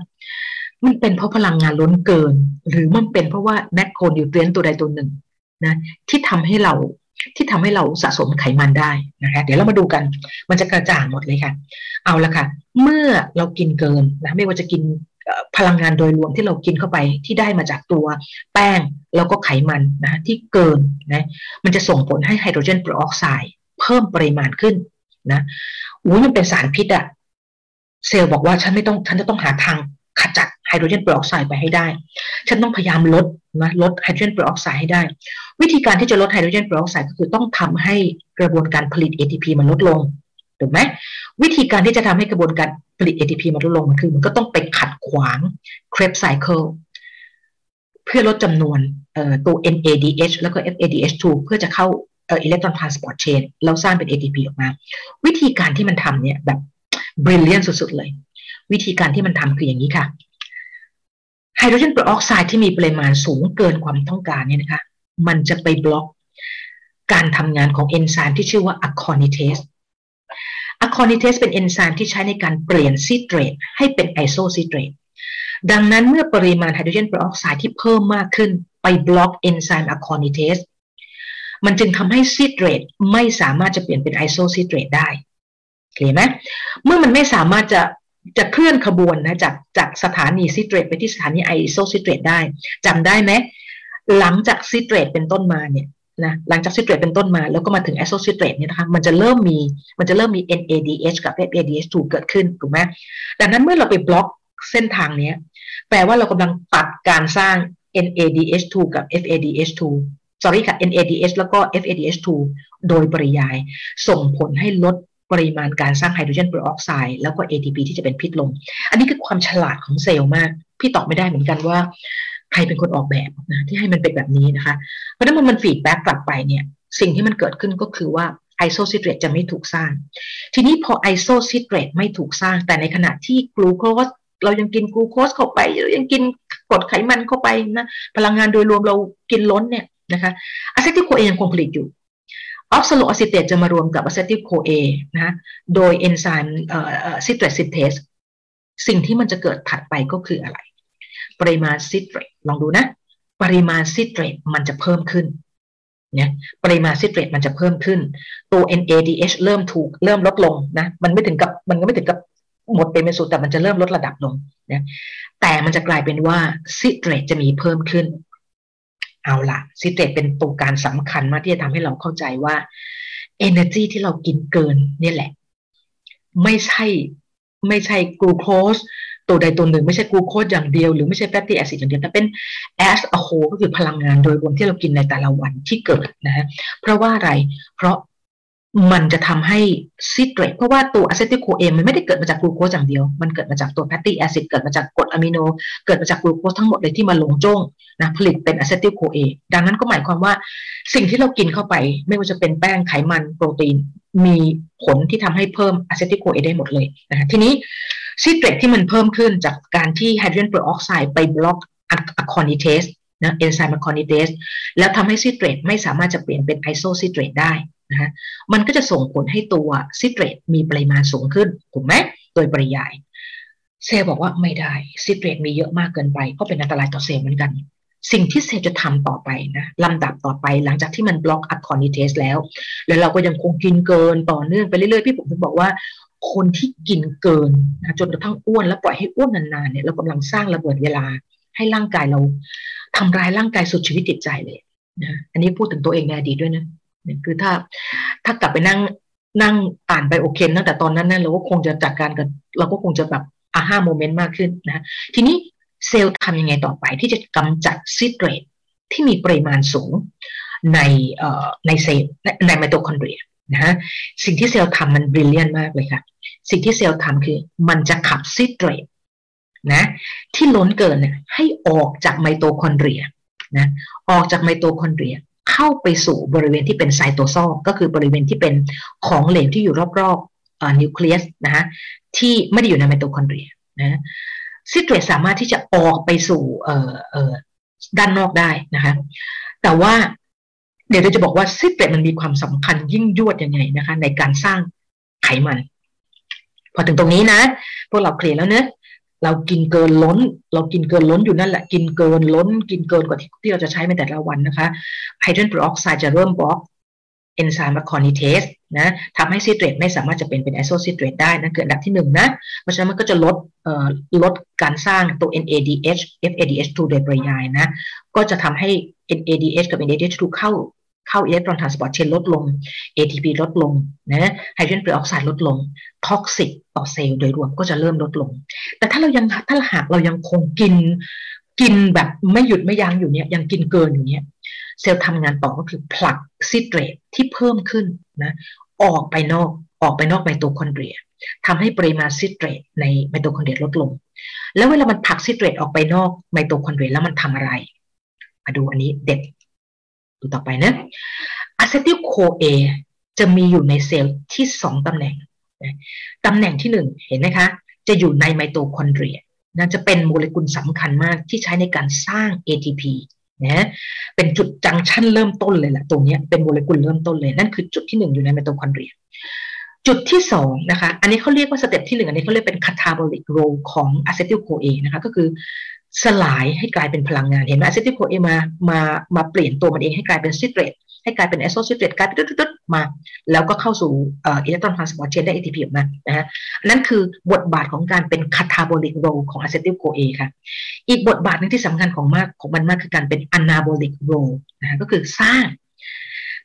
มันเป็นเพราะพลังงานล้นเกิน หรือมันเป็นเพราะว่า macronutrient ตัวใดตัวหนึ่งนะที่ทำให้เราที่ทำให้เราสะสมไขมันได้นะคะเดี๋ยวเรามาดูกัน มันจะกระจ่างหมดเลยค่ะ เอาละค่ะ เมื่อเรากินเกินนะไม่ว่าจะกิน พลังงานโดยรวมที่เรากินเข้าไปที่ได้มาจากตัวแป้งแล้วก็ไขมันนะที่เกินนะมันจะส่งผลให้ไฮโดรเจนเปอร์ออกไซด์เพิ่มปริมาณขึ้นนะอุ้ยมันเป็นสารพิษอะเซลล์บอกว่าฉันไม่ต้องฉันจะต้องหาทางขจัดไฮโดรเจนเปอร์ออกไซด์ไปให้ได้ ฉันต้องพยายามลดนะลดไฮโดรเจนเปอร์ออกไซด์ให้ได้ วิธีการที่จะลดไฮโดรเจนเปอร์ออกไซด์ก็คือต้องทำให้กระบวนการผลิต ATP มันลดลง ถูกไหมวิธีการที่จะทำให้กระบวนการผลิต ATP มันลดลงมันคือ มันก็ต้องไปขัดขวาง Krebs cycle เพื่อลดจำนวนตัว NADH แล้วก็ FADH2 เพื่อจะเข้า electron transport chain แล้วสร้างเป็น ATP ออกมา วิธีการที่มันทำเนี่ยแบบ brilliant สุด ๆ เลย วิธีการที่มันทำคืออย่างนี้ค่ะไฮโดรเจนเปอร์ออกไซด์ที่มีปริมาณสูงเกินความต้องการเนี่ยนะคะ มันจะไปบล็อกการทำงานของเอนไซม์ที่ชื่อว่า aconitase aconitase เป็นเอนไซม์ที่ใช้ในการเปลี่ยน citrate ให้เป็น isocitrate ดังนั้นเมื่อปริมาณไฮโดรเจนเปอร์ออกไซด์ที่เพิ่มมากขึ้นไปบล็อกเอนไซม์ aconitase มันจึงทำให้ citrate ไม่สามารถจะเปลี่ยนเป็น isocitrate ได้เห็นไหมเมื่อมันไม่สามารถจะจะเคลื่อนขบวนนะจากจากสถานีซิเตรตไปที่สถานีไอโซซิเตรตได้จำได้ไหมหลังจากซิเตรตเป็นต้นมาเนี่ย นะหลังจากซิเตรตเป็นต้นมา แล้วก็มาถึงไอโซซิเตรตเนี่ยนะคะมันจะเริ่มมีมันจะเริ่มมี NADH กับ FADH2 เกิดขึ้นถูกไหมดังนั้นเมื่อเราไปบล็อกเส้นทางนี้แปลว่าเรากำลังตัดการสร้าง NADH2 กับ FADH2 sorry ค่ะ NADH แล้วก็ FADH2 โดยปริยาย ส่งผลให้ลดปริมาณการสร้างไฮโดรเจนเปอร์ออกไซด์แล้วก็ ATP ที่จะเป็นพิษลง อันนี้คือความฉลาดของเซลล์มาก พี่ตอบไม่ได้เหมือนกันว่า ใครเป็นคนออกแบบนะที่ให้มันเป็นแบบนี้นะคะ เพราะฉะนั้นมัน feedback กลับไปเนี่ย สิ่งที่มันเกิดขึ้นก็คือว่า isocitrate จะไม่ถูกสร้าง ทีนี้พอ isocitrate ไม่ถูกสร้าง แต่ในขณะที่กลูโคสเรายังกินกลูโคสเข้าไปเรายังกินกรดไขมันเข้าไปนะพลังงานโดยรวมเรากินล้นเนี่ยนะคะ acetyl CoA ยังคงผลิตอยู่ oxaloacetate จะมารวมกับ acetyl CoA นะโดยเอนไซม์ citrate synthase สิ่งที่มันจะเกิดถัดไปก็คืออะไร ปริมาณ citrate ลองดูนะ ปริมาณ citrate มันจะเพิ่มขึ้นเนี่ยปริมาณ citrate มันจะเพิ่มขึ้น ตัว NADH เริ่มถูกเริ่มลดลงนะ มันไม่ถึงกับมันก็ไม่ถึงกับหมดเป็นศูนย์แต่มันจะเริ่มลดระดับลงนะแต่มันจะกลายเป็นว่า citrate จะมีเพิ่มขึ้น เอาละ citrate เป็นตัวการสำคัญมากที่จะทำให้เราเข้าใจว่า energy ที่เรากินเกินนี่แหละ ไม่ใช่ไม่ใช่กลูโคส ตัวใดตัวหนึ่งไม่ใช่กลูโคสอย่างเดียว หรือไม่ใช่ fatty acid อย่างเดียวแต่เป็น as a whole ก็คือพลังงานโดยรวมที่เรากินในแต่ละวันที่เกินนะฮะเพราะว่าอะไรเพราะมันจะทำให้citrate เพราะว่าตัว acetyl CoA มันไม่ได้เกิดมาจากกลูโคสอย่างเดียว มันเกิดมาจากตัว fatty acid เกิดมาจากกรดอะมิโน เกิดมาจากกลูโคสทั้งหมดเลยที่มาลงจ้งนะผลิตเป็น acetyl CoA ดังนั้นก็หมายความว่าสิ่งที่เรากินเข้าไป ไม่ว่าจะเป็นแป้งไขมันโปรตีน มีผลที่ทำให้เพิ่ม acetyl CoA ได้หมดเลยนะทีนี้ citrate ที่มันเพิ่มขึ้นจากการที่ไฮโดรเจนเปอร์ออกไซด์ไปบล็อก aconitase นะเอนไซม์ aconitase แล้วทำให้ citrate ไม่สามารถจะเปลี่ยนเป็น isocitrate ได้นะฮะมันก็จะส่งผลให้ตัว citrate มีปริมาณสูงขึ้นถูกไหมโดยปริยายเซลล์บอกว่าไม่ได้ citrate มีเยอะมากเกินไปก็เป็นอันตรายต่อเซลล์เหมือนกัน สิ่งที่เซลล์จะทำต่อไปนะลำดับต่อไปหลังจากที่มันบล็อก aconitase แล้ว แล้วเราก็ยังคงกินเกินต่อเนื่องไปเรื่อยๆ พี่ผมถึงบอกว่า คนที่กินเกินนะจนกระทั่งอ้วน แล้วปล่อยให้อ้วนนานๆเนี่ยเรากำลังสร้างระเบิดเวลา ให้ร่างกายเราทำร้ายร่างกายสุดชีวิตจิตใจเลยนะอันนี้พูดถึงตัวเองในอดีตด้วยนะคือถ้าถ้ากลับไปนั่งนั่งอ่านไปโอเคตั้งแต่ตอนนั้นนั่นเราก็คงจะจัดการกันเราก็คงจะแบบ aha moment มากขึ้นนะทีนี้เซลล์ทำยังไงต่อไปที่จะกำจัด citrate ที่มีปริมาณสูงในเอ่อในเซลล์ในไมโตคอนเดรีย นะฮะสิ่งที่เซลล์ทำมัน brilliant มากเลยค่ะ สิ่งที่เซลล์ทำคือ มันจะขับ citrateนะที่ล้นเกินเนี่ยให้ออกจากไมโตคอนเดรียนะออกจากไมโตคอนเดรียเข้าไปสู่บริเวณที่เป็น cytosol ก็คือบริเวณที่เป็นของเหลวที่อยู่รอบๆนิวเคลียสนะฮะที่ไม่ได้อยู่ในไมโตคอนเดรียนะ citrate สามารถที่จะออกไปสู่ด้านนอกได้นะคะแต่ว่า เดี๋ยวเราจะบอกว่า citrate มันมีความสำคัญยิ่งยวดยังไงนะคะ ในการสร้างไขมัน พอถึงตรงนี้นะ พวกเรา clear แล้วเนะเรากินเกินล้น เรากินเกินล้นอยู่นั่นแหละ กินเกินล้น กินเกินกว่าที่ที่เราจะใช้ในแต่ละวันนะคะไฮโดรเจนเปอร์ออกไซด์จะเริ่มบล็อกเอนไซม์ aconitase นะทำให้ citrate ไม่สามารถจะเป็นเป็น isocitrate ได้นะเกิดอันดับที่หนึ่งนะ เพราะฉะนั้นมันก็จะลดเอ่อลดการสร้างตัว NADH FADH2 โดยปริยายนะ ก็จะทำให้ NADH กับ NADH2 เข้า เข้า electron transport chain ลดลง ATP ลดลงนะไฮโดรเจนเปอร์ออกไซด์ลดลง toxic ต่อเซลล์โดยรวมก็จะเริ่มลดลง แต่ถ้าเรายังถ้าหากเรายังคงกินกินแบบไม่หยุดไม่ยั้งอยู่เนี้ยยังกินเกินอยู่เนี้ยเซลล์ทำงานต่อก็คือผลัก citrate ที่เพิ่มขึ้นนะออกไปนอกออกไปนอกไมโตคอนเดรียทำให้ปริมาณ citrate ในไมโตคอนเดรียลดลง แล้วเวลามันผลัก citrate ออกไปนอกไมโตคอนเดรียแล้วมันทำอะไร มาดูอันนี้เด็ด ดูต่อไปนะ acetyl-CoA จะมีอยู่ในเซลล์ที่สองตำแหน่งตำแหน่งที่หนึ่งเห็นไหมคะ จะอยู่ในไมโตคอนเดรียนะจะเป็นโมเลกุลสำคัญมากที่ใช้ในการสร้าง ATP นะเป็นจุด junction เริ่มต้นเลยแหละตรงนี้เป็นโมเลกุลเริ่มต้นเลย นั่นคือจุดที่หนึ่งอยู่ในไมโตคอนเดรียจุดที่สองนะคะ อันนี้เขาเรียกว่า step ที่หนึ่งอันนี้เขาเรียกเป็น catabolic roleของ acetyl-CoA นะคะ ก็คือ สลายให้กลายเป็นพลังงาน เห็นไหม acetyl-CoA มามามาเปลี่ยนตัวมันเองให้กลายเป็นซิเตรตให้กลายเป็น isocitrate กลายเป็นตุ๊ดๆมา แล้วก็เข้าสู่ electron transport chain ได้ ATP ออกมานะฮะนั่นคือบทบาทของการเป็น catabolic role ของ acetyl-CoA ค่ะ อีกบทบาทนึงที่สำคัญของมากของมันมากคือการเป็น anabolic role นะคะก็คือสร้าง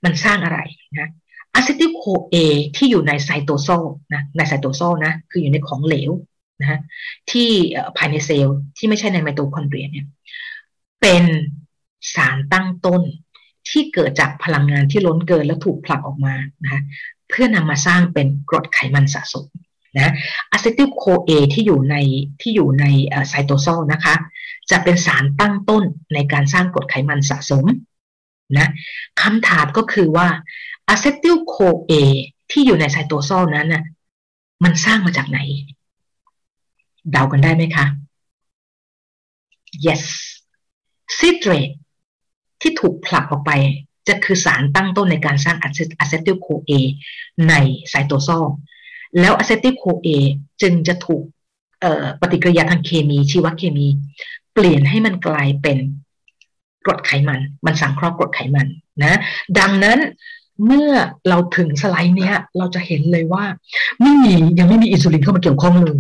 มันสร้างอะไรนะ acetyl-Co A ที่อยู่ใน cytosol นะใน cytosol นะคืออยู่ในของเหลว นะฮะที่ภายในเซลล์ที่ไม่ใช่ในไมโตคอนเดรียเนี่ยเป็นสารตั้งต้นที่เกิดจากพลังงานที่ล้นเกินแล้วถูกผลักออกมานะคะเพื่อนำมาสร้างเป็นกรดไขมันสะสมนะ acetyl-CoA ที่อยู่ในที่อยู่ใน cytosol นะคะ จะเป็นสารตั้งต้นในการสร้างกรดไขมันสะสมนะคำถามก็คือว่า acetyl-CoA ที่อยู่ใน cytosol นั้นน่ะมันสร้างมาจากไหน เดากันได้ไหมคะ yes ซิเตรตที่ถูกผลักออกไปจะคือสารตั้งต้นในการสร้าง acetyl-CoA ใน cytosol แล้ว acetyl-CoA จึงจะถูกปฏิกิริยาทางเคมีชีวเคมี เปลี่ยนให้มันกลายเป็นกรดไขมัน มันสังเคราะห์กรดไขมันนะ ดังนั้นเมื่อเราถึงสไลด์เนี้ย เราจะเห็นเลยว่าไม่มียังไม่มีอินซูลินเข้ามาเกี่ยวข้องเลย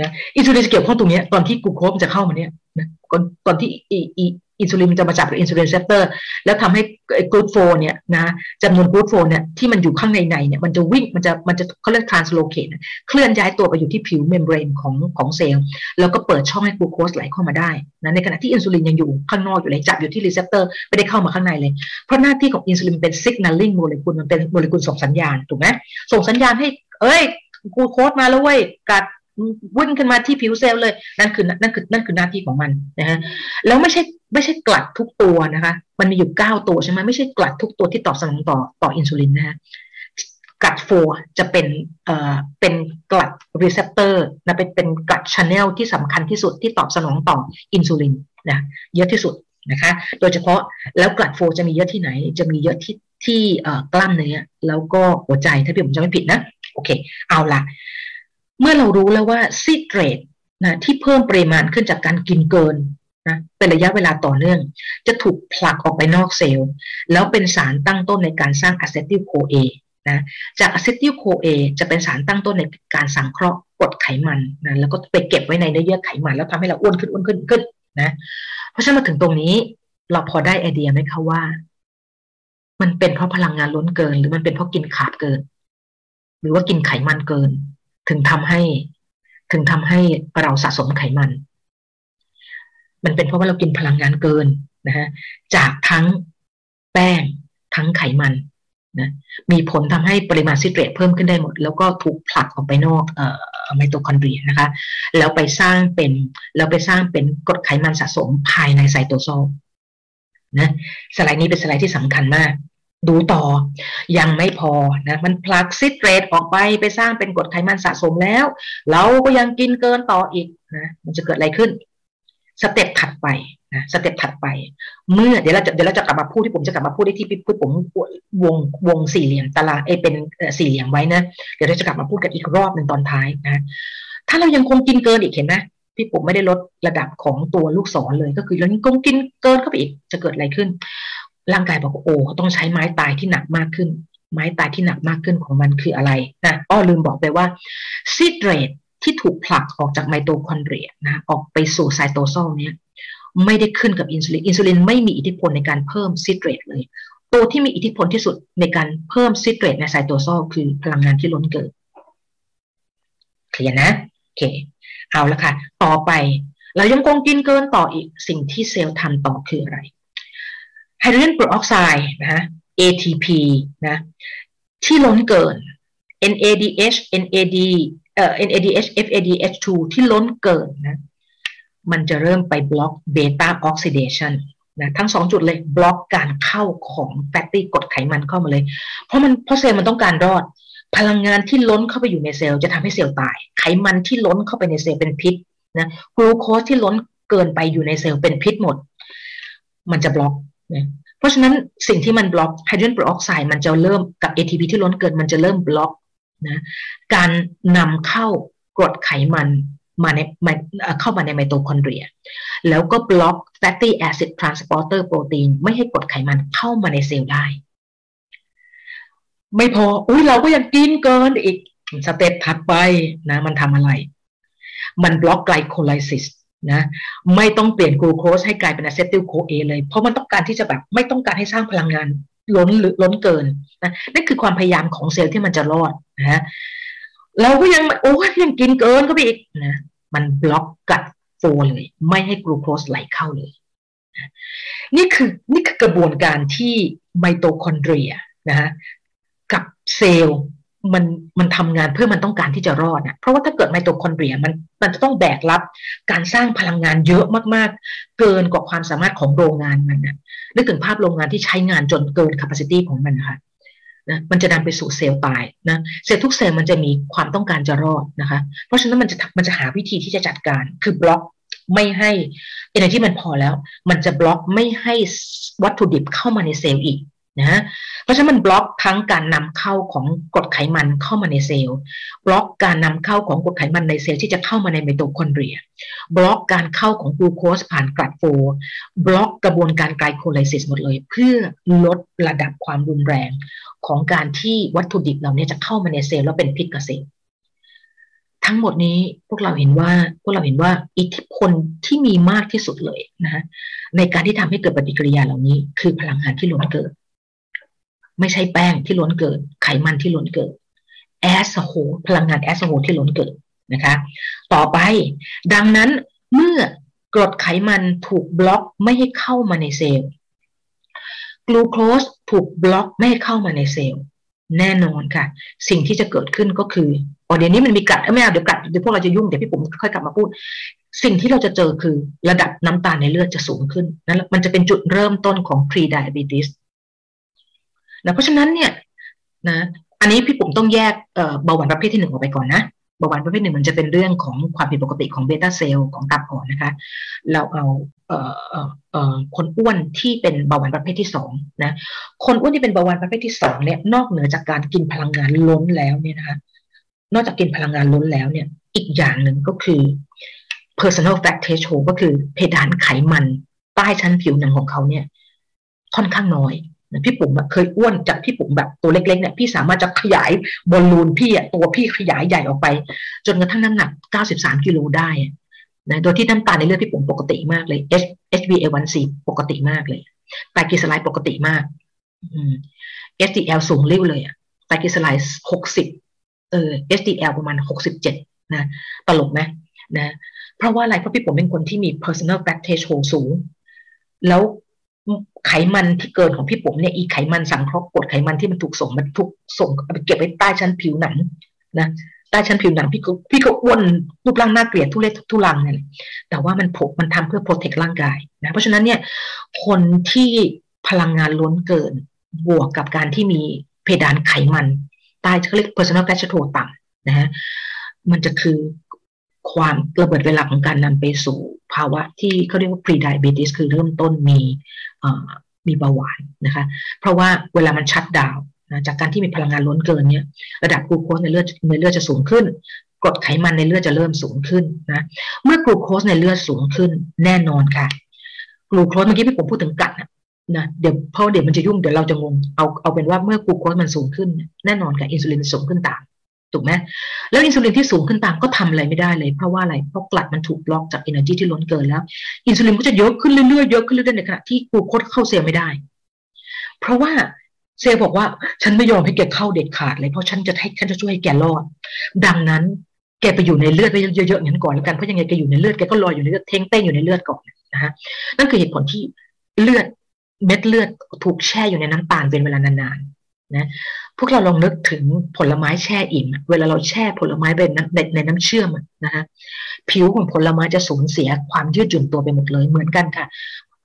นะอินซูลินจะเกี่ยวข้องตรงนี้ตอนที่กูโคสจะเข้ามาเนี่ยนะตอนตอนที่อินซูลินจะมาจับกับ insulin receptor แล้วทำให้ GLUT4 เนี่ยนะจำนวน GLUT4 เนี่ยที่มันอยู่ข้างในในเนี่ยมันจะวิ่งมันจะมันจะเขาเรียก translocateเคลื่อนย้ายตัวไปอยู่ที่ผิว membrane ของของเซลล์แล้วก็เปิดช่องให้กลูโคสไหลเข้ามาได้นะในขณะที่อินซูลินยังอยู่ข้างนอกอยู่เลยจับอยู่ที่ receptor ไม่ได้เข้ามาข้างในเลย เพราะหน้าที่ของอินซูลินเป็น signaling molecule มันเป็นโมเลกุลส่งสัญญาณถูกไหมส่งสัญญาณให้เอ้ยกูโคสมาแล้วเว้ยกัด วิ่งขึ้นมาที่ผิวเซลล์เลย นั่นคือนั่นคือนั่นคือหน้าที่ของมันนะฮะแล้วไม่ใช่ไม่ใช่ GLUT ทุกตัวนะคะ มันมีอยู่เก้าตัวใช่ไหมไม่ใช่ GLUT ทุกตัวที่ตอบสนองต่อต่ออินซูลินนะฮะGLUT4 จะเป็นเอ่อเป็น GLUT receptor นะเป็นเป็น GLUT channel ที่สำคัญที่สุดที่ตอบสนองต่ออินซูลินนะเยอะที่สุดนะคะ โดยเฉพาะแล้ว GLUT4 จะมีเยอะที่ไหน จะมีเยอะที่ที่กล้ามเนื้อแล้วก็หัวใจถ้าพี่ผมจะไม่ผิดนะ โอเค เอาละ เมื่อเรารู้แล้วว่าซิเตรตนะที่เพิ่มปริมาณขึ้นจากการกินเกินนะเป็นระยะเวลาต่อเนื่อง จะถูกผลักออกไปนอกเซลล์ แล้วเป็นสารตั้งต้นในการสร้าง acetyl-CoA นะจาก acetyl-CoA จะเป็นสารตั้งต้นในการสังเคราะห์กรดไขมันนะแล้วก็ไปเก็บไว้ในเนื้อเยื่อไขมัน แล้วทำให้เราอ้วนขึ้นอ้วนขึ้นขึ้นนะเพราะฉะนั้นมาถึงตรงนี้เราพอได้ไอเดียไหมคะว่า มันเป็นเพราะพลังงานล้นเกิน หรือมันเป็นเพราะกินคาร์บเกิน หรือว่ากินไขมันเกิน ถึงทำให้ ถึงทำให้เราสะสมไขมัน มันเป็นเพราะว่าเรากินพลังงานเกินนะฮะจากทั้งแป้งทั้งไขมันนะมีผลทำให้ปริมาณซิเตรตเพิ่มขึ้นได้หมด แล้วก็ถูกผลักออกไปนอกเอ่อไมโตคอนเดรียนะคะ แล้วไปสร้างเป็นแล้วไปสร้างเป็นกรดไขมันสะสมภายใน cytosol นะสไลด์นี้เป็นสไลด์ที่สำคัญมาก ดูต่อ ยังไม่พอนะ มันผลักซิเตรตออกไปไปสร้างเป็นกรดไขมันสะสมแล้ว เราก็ยังกินเกินต่ออีกนะ มันจะเกิดอะไรขึ้น สเต็ปถัดไปนะสเต็ปถัดไป เมื่อเดี๋ยวเราจะเดี๋ยวเราจะกลับมาพูดที่ผมจะกลับมาพูดที่ที่พูดผมวงวงสี่เหลี่ยมตารางเอเป็นสี่เหลี่ยมไว้นะเดี๋ยวเราจะกลับมาพูดกันอีกรอบหนึ่งตอนท้ายนะ ถ้าเรายังคงกินเกินอีกเห็นไหมพี่ผมไม่ได้ลดระดับของตัวลูกศรเลยก็คือเรายังคงกินเกินเข้าไปอีกจะเกิดอะไรขึ้น ร่างกายบอกโอ้ต้องใช้ไม้ตายที่หนักมากขึ้น ไม้ตายที่หนักมากขึ้นของมันคืออะไรนะอ้อลืมบอกไปว่าซิเตรตที่ถูกผลักออกจากไมโตคอนเดรียนะออกไปสู่ cytosol เนี่ยไม่ได้ขึ้นกับอินซูลินอินซูลินไม่มีอิทธิพลในการเพิ่มซิเตรตเลย ตัวที่มีอิทธิพลที่สุดในการเพิ่มซิเตรตใน cytosol คือพลังงานที่ล้นเกินเคลียร์นะโอเค เอาละค่ะ ต่อไป เรายังคงกินเกินต่ออีกสิ่งที่เซลล์ทำต่อคืออะไร ไฮโดรเจนเปอร์ออกไซด์นะฮะ ATP นะที่ล้นเกิน NADH NAD เอ่อ NADH FADH2 ที่ล้นเกินนะมันจะเริ่มไปบล็อก beta oxidation นะทั้งสองจุดเลยบล็อกการเข้าของ fatty กรดไขมันเข้ามาเลย เพราะมันเพราะเซลล์มันต้องการรอด พลังงานที่ล้นเข้าไปอยู่ในเซลล์จะทำให้เซลล์ตาย ไขมันที่ล้นเข้าไปในเซลล์เป็นพิษนะกลูโคสที่ล้นเกินไปอยู่ในเซลล์เป็นพิษหมด มันจะบล็อก เพราะฉะนั้นสิ่งที่มันบล็อกไฮโดรเจนเปอร์ออกไซด์มันจะเริ่มกับ ATP ที่ล้นเกินมันจะเริ่มบล็อกนะการนำเข้ากรดไขมันมาในเข้ามาในไมโตคอนเดรีย แล้วก็บล็อก fatty acid transporter protein ไม่ให้กรดไขมันเข้ามาในเซลล์ได้ ไม่พอ อุ้ยเราก็ยังกินเกินอีกstep ถัดไปนะ มันทำอะไร มันบล็อก glycolysis นะไม่ต้องเปลี่ยนกลูโคสให้กลายเป็น acetyl-CoA เลยเพราะมันต้องการที่จะแบบไม่ต้องการให้สร้างพลังงานล้นหรือล้นเกินนะนั่นคือความพยายามของเซลล์ที่มันจะรอดนะเราก็ยังโอ้ยยังกินเกินก็ไปอีกนะมันบล็อก GLUT4 เลย ไม่ให้กลูโคสไหลเข้าเลยนี่คือนี่คือกระบวนการที่ไมโตคอนเดรียนะฮะกับเซลล์ มันมันทำงานเพื่อมันต้องการที่จะรอดนะเพราะว่าถ้าเกิดไมโตคอนเดรียมันมันจะต้องแบกรับการสร้างพลังงานเยอะมากๆ เกินกว่าความสามารถของโรงงานมันนะนึกถึงภาพโรงงานที่ใช้งานจนเกิน capacity ของมันนะคะนะมันจะนำไปสู่เซลล์ตายนะเซลล์ทุกเซลล์มันจะมีความต้องการจะรอดนะคะ เพราะฉะนั้นมันจะมันจะหาวิธีที่จะจัดการ คือบล็อกไม่ให้เอเนจีมันพอแล้ว มันจะบล็อกไม่ให้วัตถุดิบเข้ามาในเซลล์อีก นะเพราะฉะนั้นมันบล็อกทั้งการนำเข้าของกรดไขมันเข้ามาในเซลล์ บล็อกการนำเข้าของกรดไขมันในเซลล์ที่จะเข้ามาในไมโตคอนเดรีย บล็อกการเข้าของกลูโคสผ่าน GLUT4บล็อกกระบวนการ glycolysis หมดเลย เพื่อลดระดับความรุนแรงของการที่วัตถุดิบเหล่านี้จะเข้ามาในเซลล์แล้วเป็นพิษกับเซลล์ทั้งหมดนี้พวกเราเห็นว่าพวกเราเห็นว่าอิทธิพลที่มีมากที่สุดเลยนะในการที่ทำให้เกิดปฏิกิริยาเหล่านี้ คือพลังงานที่ล้นเกิด ไม่ใช่แป้งที่ล้นเกิดไขมันที่ล้นเกิดแอสโฮพลังงานแอสโฮที่ล้นเกิดนะคะ ต่อไปดังนั้นเมื่อกรดไขมันถูกบล็อกไม่ให้เข้ามาในเซลล์กลูโคสถูกบล็อกไม่ให้เข้ามาในเซลล์แน่นอนค่ะ สิ่งที่จะเกิดขึ้นก็คืออ๋อเดี๋ยวนี้มันมีกัดไม่เอาเดี๋ยวกัดเดี๋ยวพวกเราจะยุ่งเดี๋ยวพี่ผมค่อยกลับมาพูด สิ่งที่เราจะเจอคือระดับน้ำตาลในเลือดจะสูงขึ้นนั่นมันจะเป็นจุดเริ่มต้นของ pre diabetes นะเพราะฉะนั้นเนี่ยนะอันนี้พี่ผมต้องแยกเบาหวานประเภทที่หนึ่งออกไปก่อนนะเบาหวานประเภทหนึ่งมันจะเป็นเรื่องของความผิดปกติของเบต้าเซลล์ของตับอ่อนนะคะ เราเอาเอ่อเอ่อคนอ้วนที่เป็นเบาหวานประเภทที่สองนะ คนอ้วนที่เป็นเบาหวานประเภทที่สองเนี่ยนอกเหนือจากการกินพลังงานล้นแล้วเนี่ยนะคะ นอกจากกินพลังงานล้นแล้วเนี่ย อีกอย่างหนึ่งก็คือ personal fat threshold ก็คือเพดานไขมันใต้ชั้นผิวหนังของเขาเนี่ย ค่อนข้างน้อย พี่ปุ๋มเคยอ้วนจากพี่ปุ๋มแบบตัวเล็กๆเนี่ยพี่สามารถจะขยายบอลลูนพี่อะตัวพี่ขยายใหญ่ออกไป จนกระทั่งน้ำหนัก 93 กิโลได้นะโดยที่น้ำตาลในเลือดพี่ปุ๋มปกติมากเลย HbA1c ปกติมากเลยไตรกลีเซอไรด์ปกติมาก SDL สูงเร็วเลยอะไตรกลีเซอไรด์60 เออ SDL ประมาณ 67 นะตลกไหมนะเพราะว่าอะไรเพราะพี่ผมเป็นคนที่มี personal fat threshold สูง แล้ว ไขมันที่เกินของพี่ผมเนี่ยอีไขมันสังเคราะห์กดไขมันที่มันถูกส่งมันถูกส่งไปเก็บไว้ใต้ชั้นผิวหนังนะใต้ชั้นผิวหนังพี่ก็พี่ก็อ้วนรูปร่างน่าเกลียดทุเรศทุลังเนี่ยแต่ว่ามันผกมันทำเพื่อโปรเทคร่างกายนะเพราะฉะนั้นเนี่ยคนที่พลังงานล้นเกินบวกกับการที่มีเพดานไขมันใต้เขาเรียก personal fat ratio ต่ำนะฮะมันจะคือความระเบิดเวลาของการนำไปสู่ ภาวะที่เขาเรียกว่า pre-diabetes คือเริ่มต้นมีมีเบาหวานนะคะ เพราะว่าเวลามันชัดดาวนะจากการที่มีพลังงานล้นเกินเนี่ยระดับกลูโคสในเลือดในเลือดจะสูงขึ้นกรดไขมันในเลือดจะเริ่มสูงขึ้นนะเมื่อกลูโคสในเลือดสูงขึ้นแน่นอนค่ะกลูโคสเมื่อกี้พี่ผมพูดถึง GLUT นะนะเดี๋ยวเพราะเดี๋ยวมันจะยุ่งเดี๋ยวเราจะงงเอาเอาเป็นว่าเมื่อกลูโคสมันสูงขึ้น แน่นอนค่ะอินซูลินสูงขึ้นตาม ถูกไหมแล้วอินซูลินที่สูงขึ้นตามก็ทำอะไรไม่ได้เลยเพราะว่าอะไรเพราะ GLUT มันถูกบล็อกจาก energy ที่ล้นเกินแล้ว อินซูลินก็จะเยอะขึ้นเรื่อยๆเยอะขึ้นเรื่อยๆในขณะที่กูโคสเข้าเซลล์ไม่ได้ เพราะว่าเซลล์บอกว่าฉันไม่ยอมให้แกเข้าเด็ดขาดเลยเพราะฉันจะให้ฉันจะช่วยให้แกรอด ดังนั้นแกไปอยู่ในเลือดไปเยอะๆอย่างนั้นก่อนแล้วกันเพราะยังไงแกอยู่ในเลือดแกก็ลอยอยู่ในเลือดเท้งเต้งอยู่ในเลือดก่อนนะฮะนั่นคือเหตุผลที่เลือดเม็ดเลือดถูกแช่อยู่ในน้ำตาลเป็นเวลานานๆ นะพวกเราลองนึกถึงผลไม้แช่อิ่ม เวลาเราแช่ผลไม้ไปในในน้ำเชื่อมนะคะผิวของผลไม้จะสูญเสียความยืดหยุ่นตัวไปหมดเลยเหมือนกันค่ะ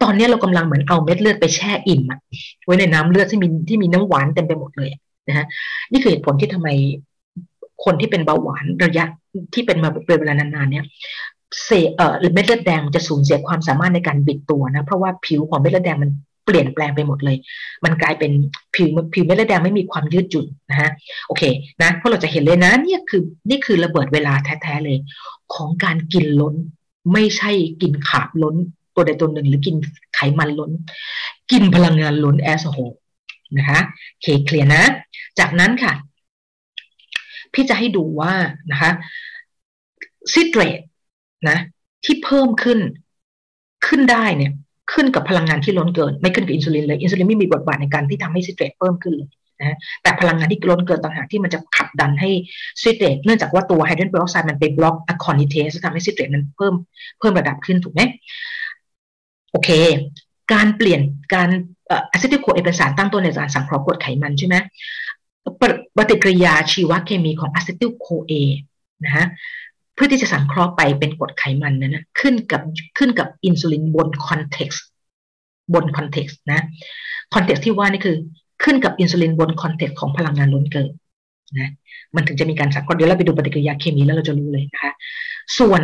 ตอนนี้เรากำลังเหมือนเอาเม็ดเลือดไปแช่อิ่มไว้ในน้ำเลือดที่มีที่มีน้ำหวานเต็มไปหมดเลยนะฮะนี่คือเหตุผลที่ทำไมคนที่เป็นเบาหวานระยะที่เป็นมาเป็นเวลานานๆเนี่ยเศษเอ่อเม็ดเลือดแดงจะสูญเสียความสามารถในการบิดตัวนะเพราะว่าผิวของเม็ดเลือดแดงมัน เปลี่ยนแปลงไปหมดเลย มันกลายเป็นผิวผิวเม็ดเลือดแดงไม่มีความยืดหยุ่นนะฮะโอเคนะเพราะเราจะเห็นเลยนะนี่คือนี่คือระเบิดเวลาแท้ๆเลย ของการกินล้น ไม่ใช่กินคาร์บล้นตัวใดตัวหนึ่งหรือกินไขมันล้น กินพลังงานล้น as a whole นะคะเค clear นะ จากนั้นค่ะ พี่จะให้ดูว่านะคะ citrate นะที่เพิ่มขึ้นขึ้นได้เนี่ย ขึ้นกับพลังงานที่ล้นเกิน ไม่ขึ้นกับอินซูลินเลย อินซูลินไม่มีบทบาทในการที่ทำให้ citrate เพิ่มขึ้นเลยนะแต่พลังงานที่ล้นเกินต่างหากที่มันจะขับดันให้citrate เนื่องจากว่าตัว hydrogen peroxide มันไปบล็อก aconitase ทำให้ citrate มันเพิ่มเพิ่มระดับขึ้นถูกไหมโอเค การเปลี่ยนการ acetyl-CoA เป็นสารตั้งต้นในการสังเคราะห์กรดไขมันใช่ไหมปฏิกิริยาชีวเคมีของ acetyl-CoA นะฮะ เพื่อที่จะสังเคราะห์ไปเป็นกรดไขมันนั้นนะขึ้นกับขึ้นกับอินซูลินบน context บน context นะ context ที่ว่านี่คือ ขึ้นกับอินซูลินบน context ของพลังงานล้นเกินนะมันถึงจะมีการสังเคราะห์เดี๋ยวเราไปดูปฏิกิริยาเคมีแล้วเราจะรู้เลยนะคะส่วน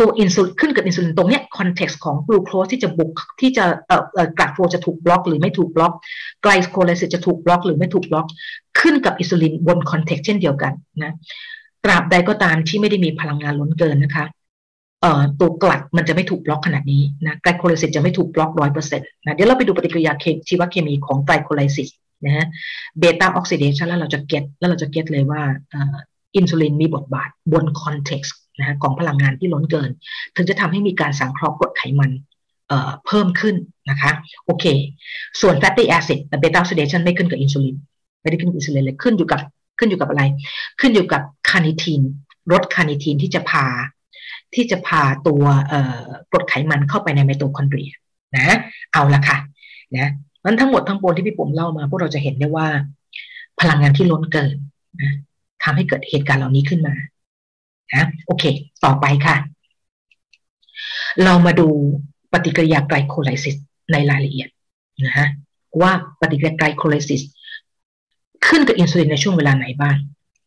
ตัวอินซูลินขึ้นกับอินซูลินตรงเนี้ย context ของกลูโคสที่จะบุกที่จะเอ่อ GLUT4จะถูกบล็อกหรือไม่ถูกบล็อก glycolysis จะถูกบล็อกหรือไม่ถูกบล็อก ขึ้นกับอินซูลินบน context เช่นเดียวกันนะ ตราบใดก็ตามที่ไม่ได้มีพลังงานล้นเกินนะคะเอ่อตัว GLUT มันจะไม่ถูกบล็อกขนาดนี้นะ glycolysis จะไม่ถูกบล็อกร้อยเปอร์เซ็นต์นะเดี๋ยวเราไปดูปฏิกิริยาเคชีวเคมีของ glycolysisนะฮะ beta oxidation แล้วเราจะ get แล้วเราจะ get เลยว่าอินซูลินมีบทบาทบน context นะฮะของพลังงานที่ล้นเกิน ถึงจะทำให้มีการสังเคราะห์กรดไขมันเพิ่มขึ้นนะคะโอเค ส่วน fatty acid beta oxidation ไม่ขึ้นกับอินซูลินไม่ได้ขึ้นกับอินซูลินเลยขึ้นอยู่กับ ขึ้นอยู่กับอะไร ขึ้นอยู่กับ carnitine รถ carnitine ที่จะพา ที่จะพาตัวกรดไขมันเข้าไปในไมโตคอนเดรียนะเอาละค่ะนะนั้นทั้งหมดทั้งปวงที่พี่ผมเล่ามาพวกเราจะเห็นได้ว่า พลังงานที่ล้นเกินนะทำให้เกิดเหตุการณ์เหล่านี้ขึ้นมานะโอเค ต่อไปค่ะ เรามาดูปฏิกิริยา glycolysis ในรายละเอียดนะฮะว่าปฏิกิริยา glycolysis ขึ้นกับอินซูลินในช่วงเวลาไหนบ้าง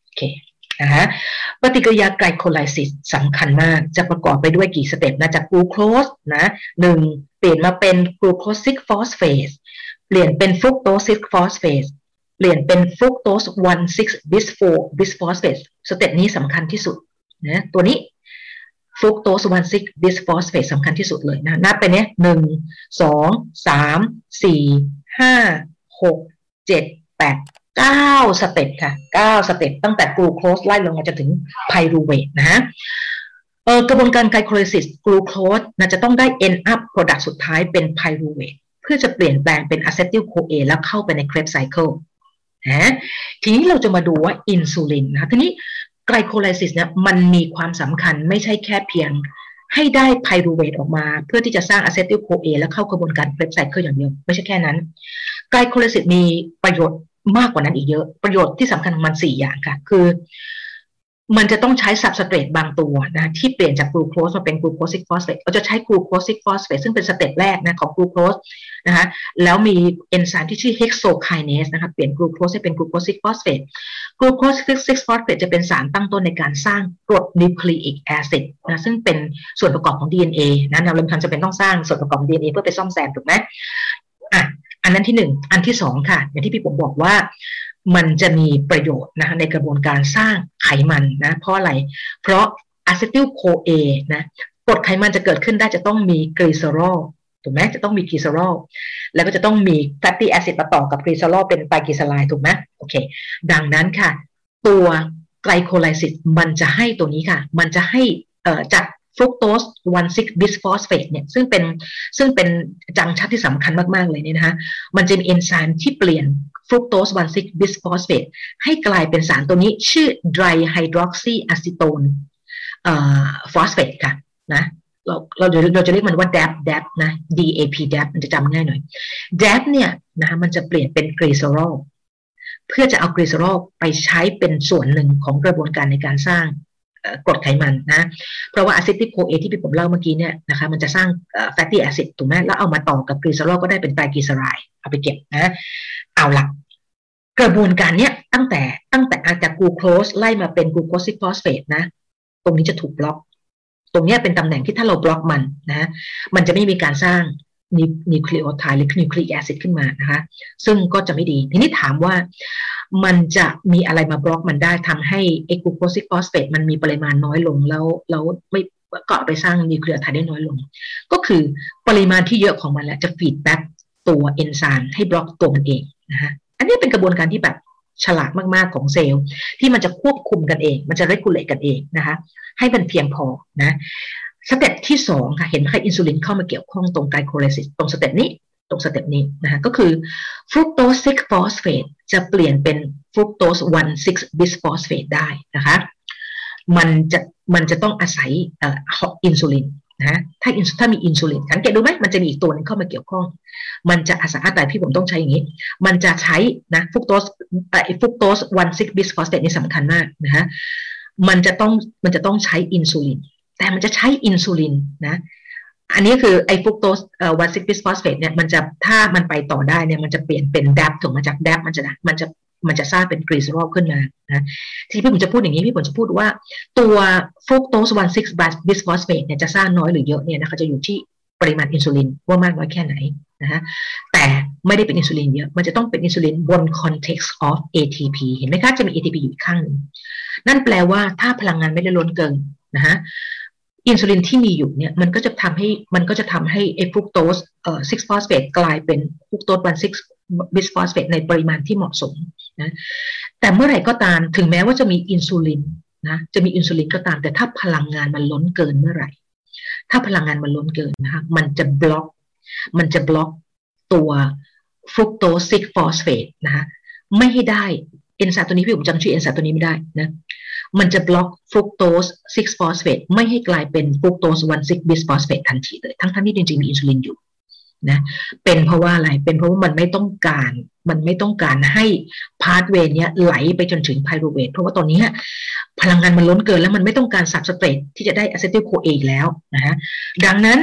โอเคนะฮะปฏิกิริยา glycolysis สำคัญมาก จะประกอบไปด้วยกี่ step นะจากกลูโคสนะหนึ่งเปลี่ยนมาเป็น glucose-6-phosphate เปลี่ยนเป็น fructose-6-phosphate เปลี่ยนเป็น fructose 1,6 bispho bisphosphate step นี้สำคัญที่สุดนะตัวนี้ fructose 1,6 bisphosphate สำคัญที่สุดเลยนะนับไปเนี้ยหนึ่งสองสามสี่ห้าหกเจ็ดแปด เก้า step ค่ะเก้า step ตั้งแต่กลูโคสไล่ลงมาจนถึงpyruvate นะฮะเออกระบวนการ glycolysis กลูโคสนะจะต้องได้ end up product สุดท้ายเป็น pyruvate เพื่อจะเปลี่ยนแปลงเป็น acetyl-CoA แล้วเข้าไปใน Krebs cycle นะทีนี้เราจะมาดูว่าอินซูลินนะทีนี้ glycolysis เนี่ยมันมีความสำคัญไม่ใช่แค่เพียงให้ได้ pyruvate ออกมา เพื่อที่จะสร้าง acetyl-CoA แล้วเข้ากระบวนการ Krebs cycle อย่างเดียว ไม่ใช่แค่นั้น glycolysis มีประโยชน์ มากกว่านั้นอีกเยอะ ประโยชน์ที่สำคัญมันสี่อย่างค่ะ คือ มันจะต้องใช้ substrate บางตัวนะที่เปลี่ยนจากกลูโคสมาเป็น glucose-6-phosphate เราจะใช้ glucose-6-phosphate ซึ่งเป็น step แรกนะของกลูโคสนะคะแล้วมีเอนไซม์ที่ชื่อ hexokinase นะคะเปลี่ยนกลูโคสให้เป็น glucose-6-phosphate glucose-6-phosphate จะเป็นสารตั้งต้นในการสร้างกรด nucleic acid นะซึ่งเป็นส่วนประกอบของ DNA นะเราเริ่มทำจะเป็นต้องสร้างส่วนประกอบของ DNA เพื่อไปซ่อมแซมถูกไหมอะ อันนั้นที่หนึ่งอันที่สองค่ะ อย่างที่พี่ผมบอกว่ามันจะมีประโยชน์นะคะในกระบวนการสร้างไขมันนะ เพราะอะไร เพราะ acetyl-CoA นะกรดไขมันจะเกิดขึ้นได้จะต้องมีกลีเซอรอลถูกไหมจะต้องมีกลีเซอรอลแล้วก็จะต้องมี fatty acid มาต่อกับกลีเซอรอลเป็นไตรกลีเซอไรด์ถูกไหมโอเค ดังนั้นค่ะ ตัว glycolysis มันจะให้ตัวนี้ค่ะ มันจะให้จาก fructose 1,6 bisphosphate เนี่ยซึ่งเป็นซึ่งเป็น junction ที่สำคัญมาก ๆ เลยเนี่ยนะคะมันจะมีเอนไซม์ที่เปลี่ยน fructose 1,6 bisphosphate ให้กลายเป็นสารตัวนี้ชื่อ dihydroxyacetone phosphate ค่ะนะเราเราเราจะเรียกมันว่า DAP DAP นะ DAP DAP มันจะจำง่ายหน่อย DAP เนี่ยนะมันจะเปลี่ยนเป็นกลีเซอรอลเพื่อจะเอากลีเซอรอลไปใช้เป็นส่วนหนึ่งของกระบวนการในการสร้าง กรดไขมันนะ เพราะว่า acetyl-CoA ที่พี่ผมเล่าเมื่อกี้เนี่ยนะคะมันจะสร้าง fatty acid ถูกไหมแล้วเอามาต่อกับกลีเซอรอลก็ได้เป็นไตรกลีเซอไรด์เอาไปเก็บนะ เอาละกระบวนการเนี้ยตั้งแต่ตั้งแต่อาจากกูโคสไล่มาเป็น glucose six phosphate นะ ตรงนี้จะถูกบล็อก ตรงนี้เป็นตำแหน่งที่ถ้าเราบล็อกมันนะ มันจะไม่มีการสร้าง nucleotide หรือ nucleic acid ขึ้นมานะคะ ซึ่งก็จะไม่ดี ทีนี้ถามว่า มันจะมีอะไรมาบล็อกมันได้ทำให้ไอ้ glucose six phosphate มันมีปริมาณน้อยลงแล้วแล้วไม่ก็ไปสร้าง nucleotide ได้น้อยลง ก็คือปริมาณที่เยอะของมันแหละจะ feedback ตัวเอนไซม์ให้บล็อกตัวมันเองนะคะอันนี้เป็นกระบวนการที่แบบฉลาดมากๆของเซลล์ ที่มันจะควบคุมกันเอง มันจะ regulate กันเองนะคะให้มันเพียงพอนะ step ที่สองค่ะเห็นไหมอินซูลินเข้ามาเกี่ยวข้องตรง glycolysis ตรง step นี้ ตรง step นี้นะคะก็คือ fructose six phosphate จะเปลี่ยนเป็น fructose one six bisphosphate ได้นะคะมันจะมันจะต้องอาศัยอินซูลินนะถ้าถ้ามีอินซูลินสังเกตดูไหมมันจะมีอีกตัวนึงเข้ามาเกี่ยวข้อง มันจะอาศัยแต่พี่ผมต้องใช้อย่างนี้ มันจะใช้นะ fructose ไอ้ fructose one six bisphosphate นี่สำคัญมากนะฮะมันจะต้องมันจะต้องใช้อินซูลินแต่มันจะใช้อินซูลินนะ อันนี้คือไอ้ fructose เอ่อ one six bisphosphate เนี่ยมันจะถ้ามันไปต่อได้เนี่ยมันจะเปลี่ยนเป็น DAP ถูกมาจาก DAP มันจะมันจะมันจะสร้างเป็นกลีเซอรอลขึ้นมานะที่พี่ผมจะพูดอย่างนี้พี่ผมจะพูดว่าตัว fructose one six bisphosphate เนี่ยจะสร้างน้อยหรือเยอะเนี่ยนะคะจะอยู่ที่ปริมาณอินซูลินว่ามากน้อยแค่ไหนนะฮะแต่ไม่ได้เป็นอินซูลินเยอะ มันจะต้องเป็นอินซูลินบน context of ATP เห็นไหมคะจะมี ATP อยู่ข้างหนึ่งนั่นแปลว่าถ้าพลังงานไม่ได้ล้นเกินนะฮะ อินซูลินที่มีอยู่เนี่ยมันก็จะทำให้มันก็จะทำให้ไอ้ fructose เอ่อ six phosphate กลายเป็น fructose one six bisphosphate ในปริมาณที่เหมาะสมนะแต่เมื่อไหร่ก็ตามถึงแม้ว่าจะมีอินซูลินนะจะมีอินซูลินก็ตาม แต่ถ้าพลังงานมันล้นเกินเมื่อไหร่ ถ้าพลังงานมันล้นเกินนะคะมันจะบล็อก มันจะบล็อกตัว fructose six phosphate นะคะไม่ให้ได้เอนไซม์ตัวนี้พี่ผมจำชื่อเอนไซม์ตัวนี้ไม่ได้นะ มันจะบล็อก fructose 6 phosphate ไม่ให้กลายเป็น fructose 1 6 bisphosphate ทันทีเลย ทั้งทั้งที่จริงๆมีอินซูลินอยู่นะเป็นเพราะว่าอะไร เป็นเพราะว่ามันไม่ต้องการ มันไม่ต้องการให้ pathway เนี้ยไหลไปจนถึง pyruvate เพราะว่าตอนนี้พลังงานมันล้นเกินแล้วมันไม่ต้องการ substrate ที่จะได้ acetyl-CoA แล้วนะฮะดังนั้น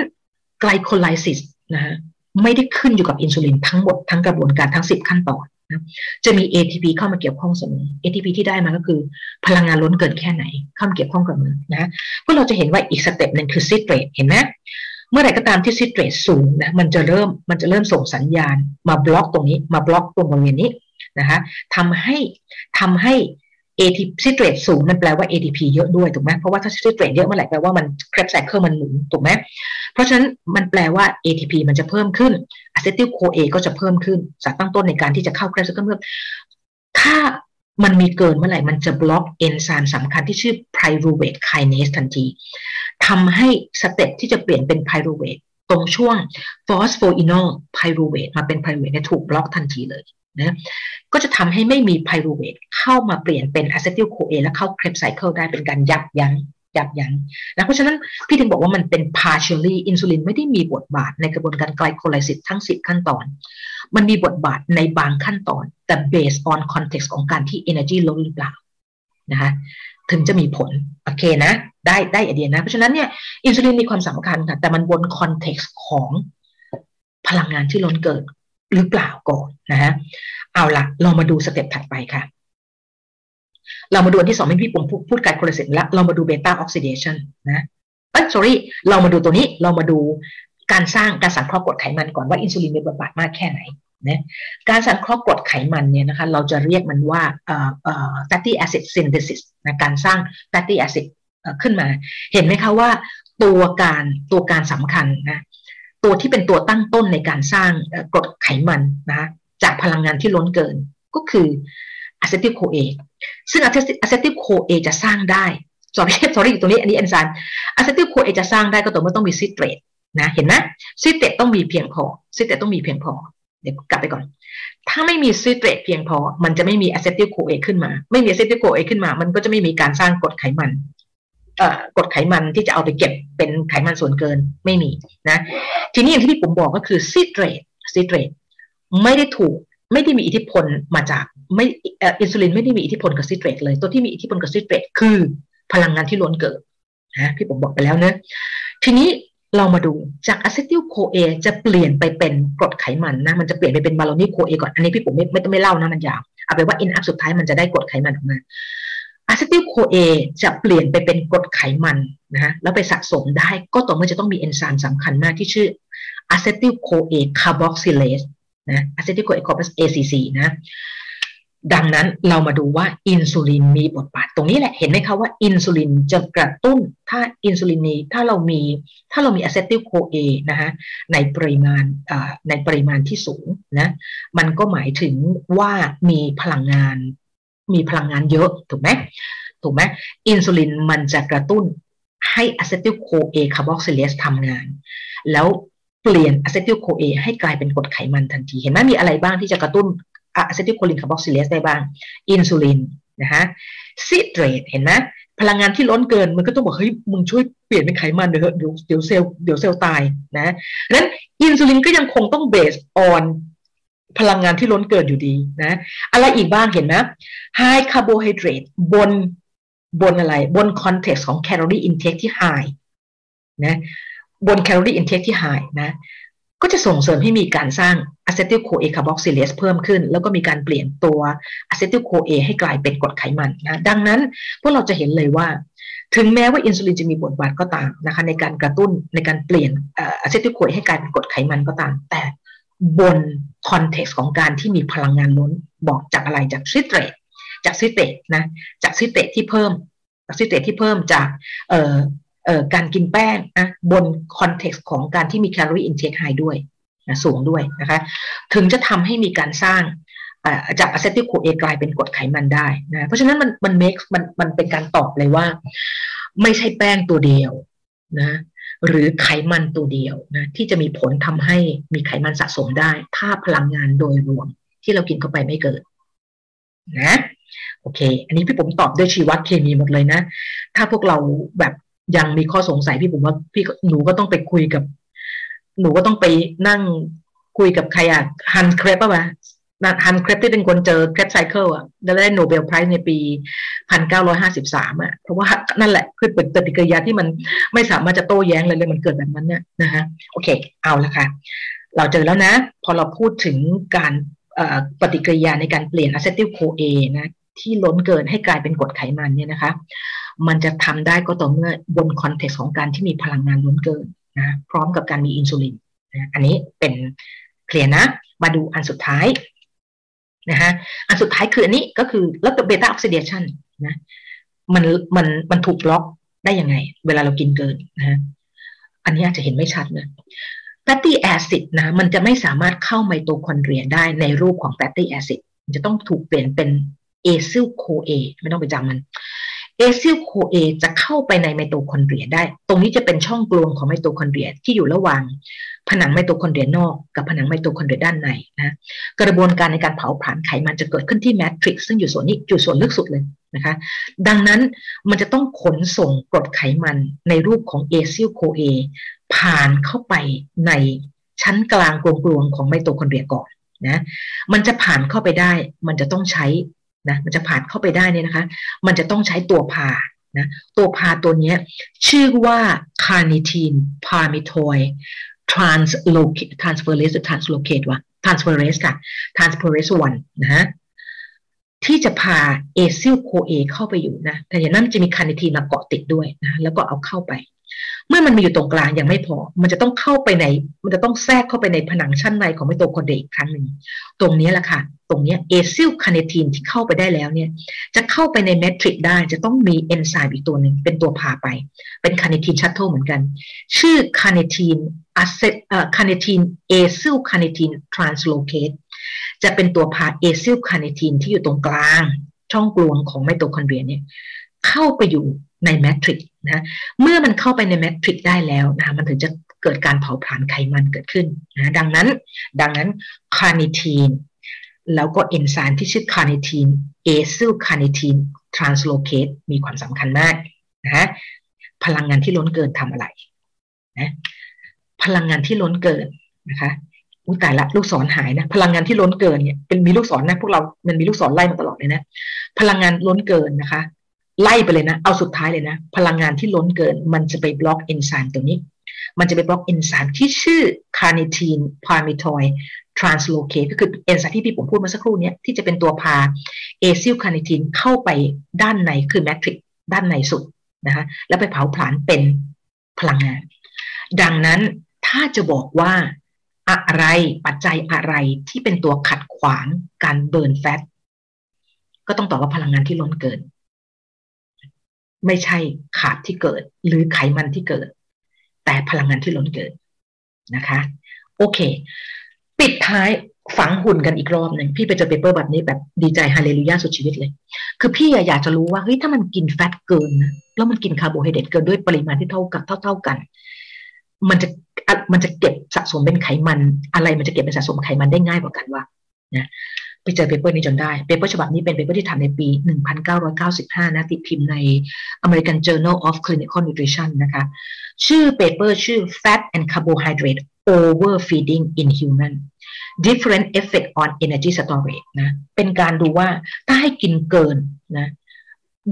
glycolysisนะฮะไม่ได้ขึ้นอยู่กับอินซูลินทั้งหมดทั้งกระบวนการทั้ง 10 ขั้นตอน จะมี ATP เข้ามาเกี่ยวข้องเสมอ ATP ที่ได้มาก็คือ พลังงานล้นเกินแค่ไหน เข้ามาเกี่ยวข้องกับมันนะก็เราจะเห็นว่าอีก step หนึ่งคือ citrate เห็นไหมเมื่อไหร่ก็ตามที่ citrate สูงนะมันจะเริ่มมันจะเริ่มส่งสัญญาณ มาบล็อกตรงนี้มาบล็อกตรงบริเวณนี้นะคะทำให้ทำให้ ATP citrate สูงมันแปลว่า ATP เยอะด้วยถูกไหมเพราะว่าถ้า citrate เยอะเมื่อไหร่แปลว่ามัน Krebs cycle มันหมุนถูกไหมเพราะฉะนั้นมันแปลว่า ATP มันจะเพิ่มขึ้น acetyl-CoA ก็จะเพิ่มขึ้นสารตั้งต้นในการที่จะเข้า Krebs cycle เพิ่มถ้ามันมีเกินเมื่อไหร่มันจะบล็อกเอนไซม์สำคัญที่ชื่อ pyruvate kinase ทันทีทำให้ step ที่จะเปลี่ยนเป็น pyruvate ตรงช่วง phosphoenol pyruvate มาเป็น pyruvate เนี่ยถูกบล็อกทันทีเลย นะก็จะทำให้ไม่มี pyruvate เข้ามาเปลี่ยนเป็น acetyl-CoA และเข้า Krebs cycle ได้เป็นการยับยั้งยับยั้งนะเพราะฉะนั้นพี่ถึงบอกว่ามันเป็น partially อินซูลินไม่ได้มีบทบาทในกระบวนการ glycolysis ทั้ง 10 ขั้นตอน มันมีบทบาทในบางขั้นตอน แต่ based on context ของการที่ energy ลดหรือเปล่านะคะถึงจะมีผล โอเคนะ ได้ได้ไอเดียนะ เพราะฉะนั้นเนี่ยอินซูลินมีความสำคัญค่ะแต่มันบน context ของพลังงานที่ล้นเกิน หรือเปล่าก่อนนะฮะเอาละเรามาดู step ถัดไปค่ะ เรามาดูที่สองไม่พี่ผมพูดการโคเลสเตอรอลแล้ว เรามาดู beta oxidation นะเอ้ย sorry เรามาดูตัวนี้เรามาดูการสร้างการสังเคราะห์กรดไขมันก่อนว่าอินซูลินมีบทบาทมากแค่ไหนนะการสังเคราะห์กรดไขมันเนี่ยนะคะเราจะเรียกมันว่าเอ่อเอ่อ fatty acid synthesis นะการสร้าง fatty acid ขึ้นมา เห็นไหมคะว่าตัวการตัวการสำคัญนะ ตัวที่เป็นตัวตั้งต้นในการสร้างกรดไขมันนะจากพลังงานที่ล้นเกินก็คือ acetyl CoA ซึ่ง acetyl CoA จะสร้างได้ sorry sorry อยู่ตรงนี้อันนี้เอนไซม์ acetyl CoA จะสร้างได้ก็ต่อเมื่อต้องมี citrate นะเห็นไหม citrate ต้องมีเพียงพอ citrate ต้องมีเพียงพอเดี๋ยวกลับไปก่อน ถ้าไม่มี citrate เพียงพอ มันจะไม่มี acetyl CoA ขึ้นมา ไม่มี acetyl CoA ขึ้นมา มันก็จะไม่มีการสร้างกรดไขมัน กรดไขมันที่จะเอาไปเก็บเป็นไขมันส่วนเกินไม่มีนะ ทีนี้อย่างที่พี่ผมบอกก็คือ citrate citrate ไม่ได้ถูกไม่ได้มีอิทธิพลมาจากไม่อินซูลินไม่ได้มีอิทธิพลกับ citrate เลยตัวที่มีอิทธิพลกับ citrate คือพลังงานที่ล้นเกินนะพี่ผมบอกไปแล้วเนะทีนี้เรามาดูจาก acetyl CoA จะเปลี่ยนไปเป็นกรดไขมันนะมันจะเปลี่ยนไปเป็น malonyl CoA ก่อนอันนี้พี่ผมไม่ไม่ต้องไม่เล่านะมันยาวเอาไปว่า end up สุดท้ายมันจะได้กรดไขมันออกมา acetyl CoAจะเปลี่ยนไปเป็นกรดไขมันนะฮะแล้วไปสะสมได้ก็ต่อเมื่อจะต้องมีเอนไซม์สำคัญมากที่ชื่อ acetyl CoA carboxylase นะ acetyl CoA carbox- ACC นะดังนั้นเรามาดูว่าอินซูลินมีบทบาทตรงนี้แหละเห็นไหมคะว่าอินซูลินจะกระตุ้นถ้าอินซูลินนี้ถ้าเรามีถ้าเรามี acetyl CoA นะคะในปริมาณในปริมาณที่สูงนะมันก็หมายถึงว่ามีพลังงาน มีพลังงานเยอะ ถูกไหมถูกไหมอินซูลินมันจะกระตุ้นให้ acetyl CoA carboxylase ทำงาน แล้วเปลี่ยน acetyl CoA ให้กลายเป็นกรดไขมันทันที เห็นไหมมีอะไรบ้างที่จะกระตุ้น acetyl CoA carboxylase ได้บ้าง อินซูลินนะฮะ citrate เห็นไหมพลังงานที่ล้นเกินมันก็ต้องบอกเฮ้ยมึงช่วยเปลี่ยนเป็นไขมันเดี๋ยวเดี๋ยวเดี๋ยวเซลล์เดี๋ยวเซลล์ตายนะนั้นอินซูลินก็ยังคงต้อง based on พลังงานที่ล้นเกินอยู่ดีนะ อะไรอีกบ้างเห็นไหม high carbohydrate บนบนอะไร บน context ของ calorie intake ที่ high นะบน calorie intake ที่ high นะ ก็จะส่งเสริมให้มีการสร้าง acetyl CoA carboxylase เพิ่มขึ้น แล้วก็มีการเปลี่ยนตัว acetyl CoA ให้กลายเป็นกรดไขมันนะ ดังนั้นพวกเราจะเห็นเลยว่าถึงแม้ว่าอินซูลินจะมีบทบาทก็ตามนะคะในการกระตุ้นในการเปลี่ยน acetyl CoA ให้กลายเป็นกรดไขมันก็ตาม แต่ บน context ของการที่มีพลังงานล้นบอกจากอะไรจาก citrate จาก citrate นะจาก citrate ที่เพิ่มจาก citrate ที่เพิ่มจากเอ่อเอ่อการกินแป้งนะบน context ของการที่มี calorie intake high ด้วยนะสูงด้วยนะคะถึงจะทำให้มีการสร้างจาก acetyl CoA กลายเป็นกรดไขมันได้นะเพราะฉะนั้นมันมัน make มันมันเป็นการตอบเลยว่า ไม่ใช่แป้งตัวเดียวนะ หรือไขมันตัวเดียวนะที่จะมีผลทำให้มีไขมันสะสมได้ ถ้าพลังงานโดยรวมที่เรากินเข้าไปไม่เกิน นะโอเค อันนี้พี่ผมตอบด้วยชีวเคมีหมดเลยนะ ถ้าพวกเราแบบยังมีข้อสงสัยพี่ผมว่าพี่หนูก็ต้องไปคุยกับ หนูก็ต้องไปนั่งคุยกับใครอะ Hans Krebs ป่ะ Hans Krebs ที่เป็นคนเจอ Krebs cycle อะได้ Nobel Prize ในปีพันเก้าร้อยห้าสิบสามอะเพราะว่านั่นแหละคือเป็นปฏิกิริยาที่มันไม่สามารถจะโต้แย้งเลยเลยมันเกิดแบบนั้นเนี่ยนะฮะโอเค เอาละค่ะ เราเจอแล้วนะ พอเราพูดถึงการปฏิกิริยาในการเปลี่ยน acetyl CoA นะที่ล้นเกินให้กลายเป็นกรดไขมันเนี่ยนะคะ มันจะทำได้ก็ต่อเมื่อบน context ของการที่มีพลังงานล้นเกินนะพร้อมกับการมีอินซูลินนะอันนี้เป็น clear นะ มาดูอันสุดท้าย นะฮะอันสุดท้ายคืออันนี้ก็คือแล้ว beta oxidation นะมันมันมันถูกบล็อกได้ยังไง เวลาเรากินเกินนะฮะอันนี้อาจจะเห็นไม่ชัดนะ fatty acid นะมันจะไม่สามารถเข้าไมโตคอนเดรียได้ในรูปของ fatty acid มันจะต้องถูกเปลี่ยนเป็น acyl CoA ไม่ต้องไปจำมัน acyl CoA จะเข้าไปในไมโตคอนเดรียได้ ตรงนี้จะเป็นช่องกลวงของไมโตคอนเดรียที่อยู่ระหว่าง ผนังไมโตคอนเดรียนอกกับผนังไมโตคอนเดรียด้านในนะกระบวนการในการเผาผลาญไขมันจะเกิดขึ้นที่ matrix ซึ่งอยู่ส่วนนี้อยู่ส่วนลึกสุดเลยนะคะดังนั้นมันจะต้องขนส่งกรดไขมันในรูปของ acyl CoA ผ่านเข้าไปในชั้นกลางกลวงๆของไมโตคอนเดรียก่อนนะมันจะผ่านเข้าไปได้ มันจะต้องใช้นะมันจะผ่านเข้าไปได้เนี่ยนะคะ มันจะต้องใช้ตัวพานะตัวพาตัวนี้ชื่อว่าคาร์นิทีนพามิโทย translocate transferase หรือ translocate วะ transferase ค่ะ transferase 1นะฮะที่จะพา acyl CoA เข้าไปอยู่นะแต่อย่างนั้นจะมี carnitine มาเกาะติดด้วยนะแล้วก็เอาเข้าไป เมื่อมันมาอยู่ตรงกลางยังไม่พอ มันจะต้องเข้าไปใน มันจะต้องแทรกเข้าไปในผนังชั้นในของไมโตคอนเดรียอีกครั้งหนึ่ง ตรงนี้แหละค่ะ ตรงนี้ acyl carnitine ที่เข้าไปได้แล้วเนี่ย จะเข้าไปใน matrix ได้จะต้องมีเอนไซม์อีกตัวหนึ่งเป็นตัวพาไป เป็น carnitine shuttle เหมือนกัน ชื่อ carnitine อะเซเอ่อ carnitine acyl carnitine translocase จะเป็นตัวพา acyl carnitine ที่อยู่ตรงกลาง ช่องกลวงของไมโตคอนเดรียเนี่ยเข้าไปอยู่ใน matrix นะเมื่อมันเข้าไปใน matrix ได้แล้วนะมันถึงจะเกิดการเผาผลาญไขมันเกิดขึ้นนะดังนั้นดังนั้นcarnitine แล้วก็เอนไซม์ที่ชื่อ carnitine acylcarnitine translocase มีความสำคัญมากนะพลังงานที่ล้นเกินทำอะไรนะพลังงานที่ล้นเกินนะคะอุ้ตายละลูกศรหายนะ พลังงานที่ล้นเกินเนี่ยเป็นมีลูกศรนะพวกเรามันมีลูกศรไล่มาตลอดเลยนะ พลังงานล้นเกินนะคะ ไล่ไปเลยนะ เอาสุดท้ายเลยนะ พลังงานที่ล้นเกิน มันจะไปบล็อกเอนไซม์ตัวนี้ มันจะไปบล็อกเอนไซม์ที่ชื่อ carnitine palmitoyl translocase ก็คือเอนไซม์ที่พี่เพิ่งพูดมาสักครู่นี้ที่จะเป็นตัวพา acylcarnitine เข้าไปด้านในคือ matrix ด้านในสุดนะคะแล้วไปเผาผลาญเป็นพลังงาน ดังนั้นถถ้าจะบอกว่าอะไรปัจจัยอะไรที่เป็นตัวขัดขวางการ burn fat ก็ต้องตอบว่าพลังงานที่ล้นเกิน ไม่ใช่ carb ที่เกิน หรือไขมันที่เกิน แต่พลังงานที่ล้นเกินนะคะ โอเค ปิดท้ายฝังหุ่นกันอีกรอบหนึ่งพี่ไปเจอ paper แบบนี้แบบดีใจฮาเลลูยาสุดชีวิตเลย คือพี่อยากจะรู้ว่าเฮ้ยถ้ามันกิน fat เกินนะแล้วมันกินคาร์โบไฮเดรตเกินด้วยปริมาณที่เท่ากับเท่าเท่ากัน มันจะมันจะเก็บสะสมเป็นไขมัน อะไรมันจะเก็บเป็นสะสมไขมันได้ง่ายกว่ากันวะนะ ไปเจอ paper นี้จนได้ paper ฉบับนี้เป็น paper ที่ทำในปี 1995 นะตีพิมพ์ใน American Journal of Clinical Nutrition นะคะ ชื่อ paper ชื่อ Fat and Carbohydrate Overfeeding in Human different effect on energy storage นะ เป็นการดูว่าถ้าให้กินเกินนะ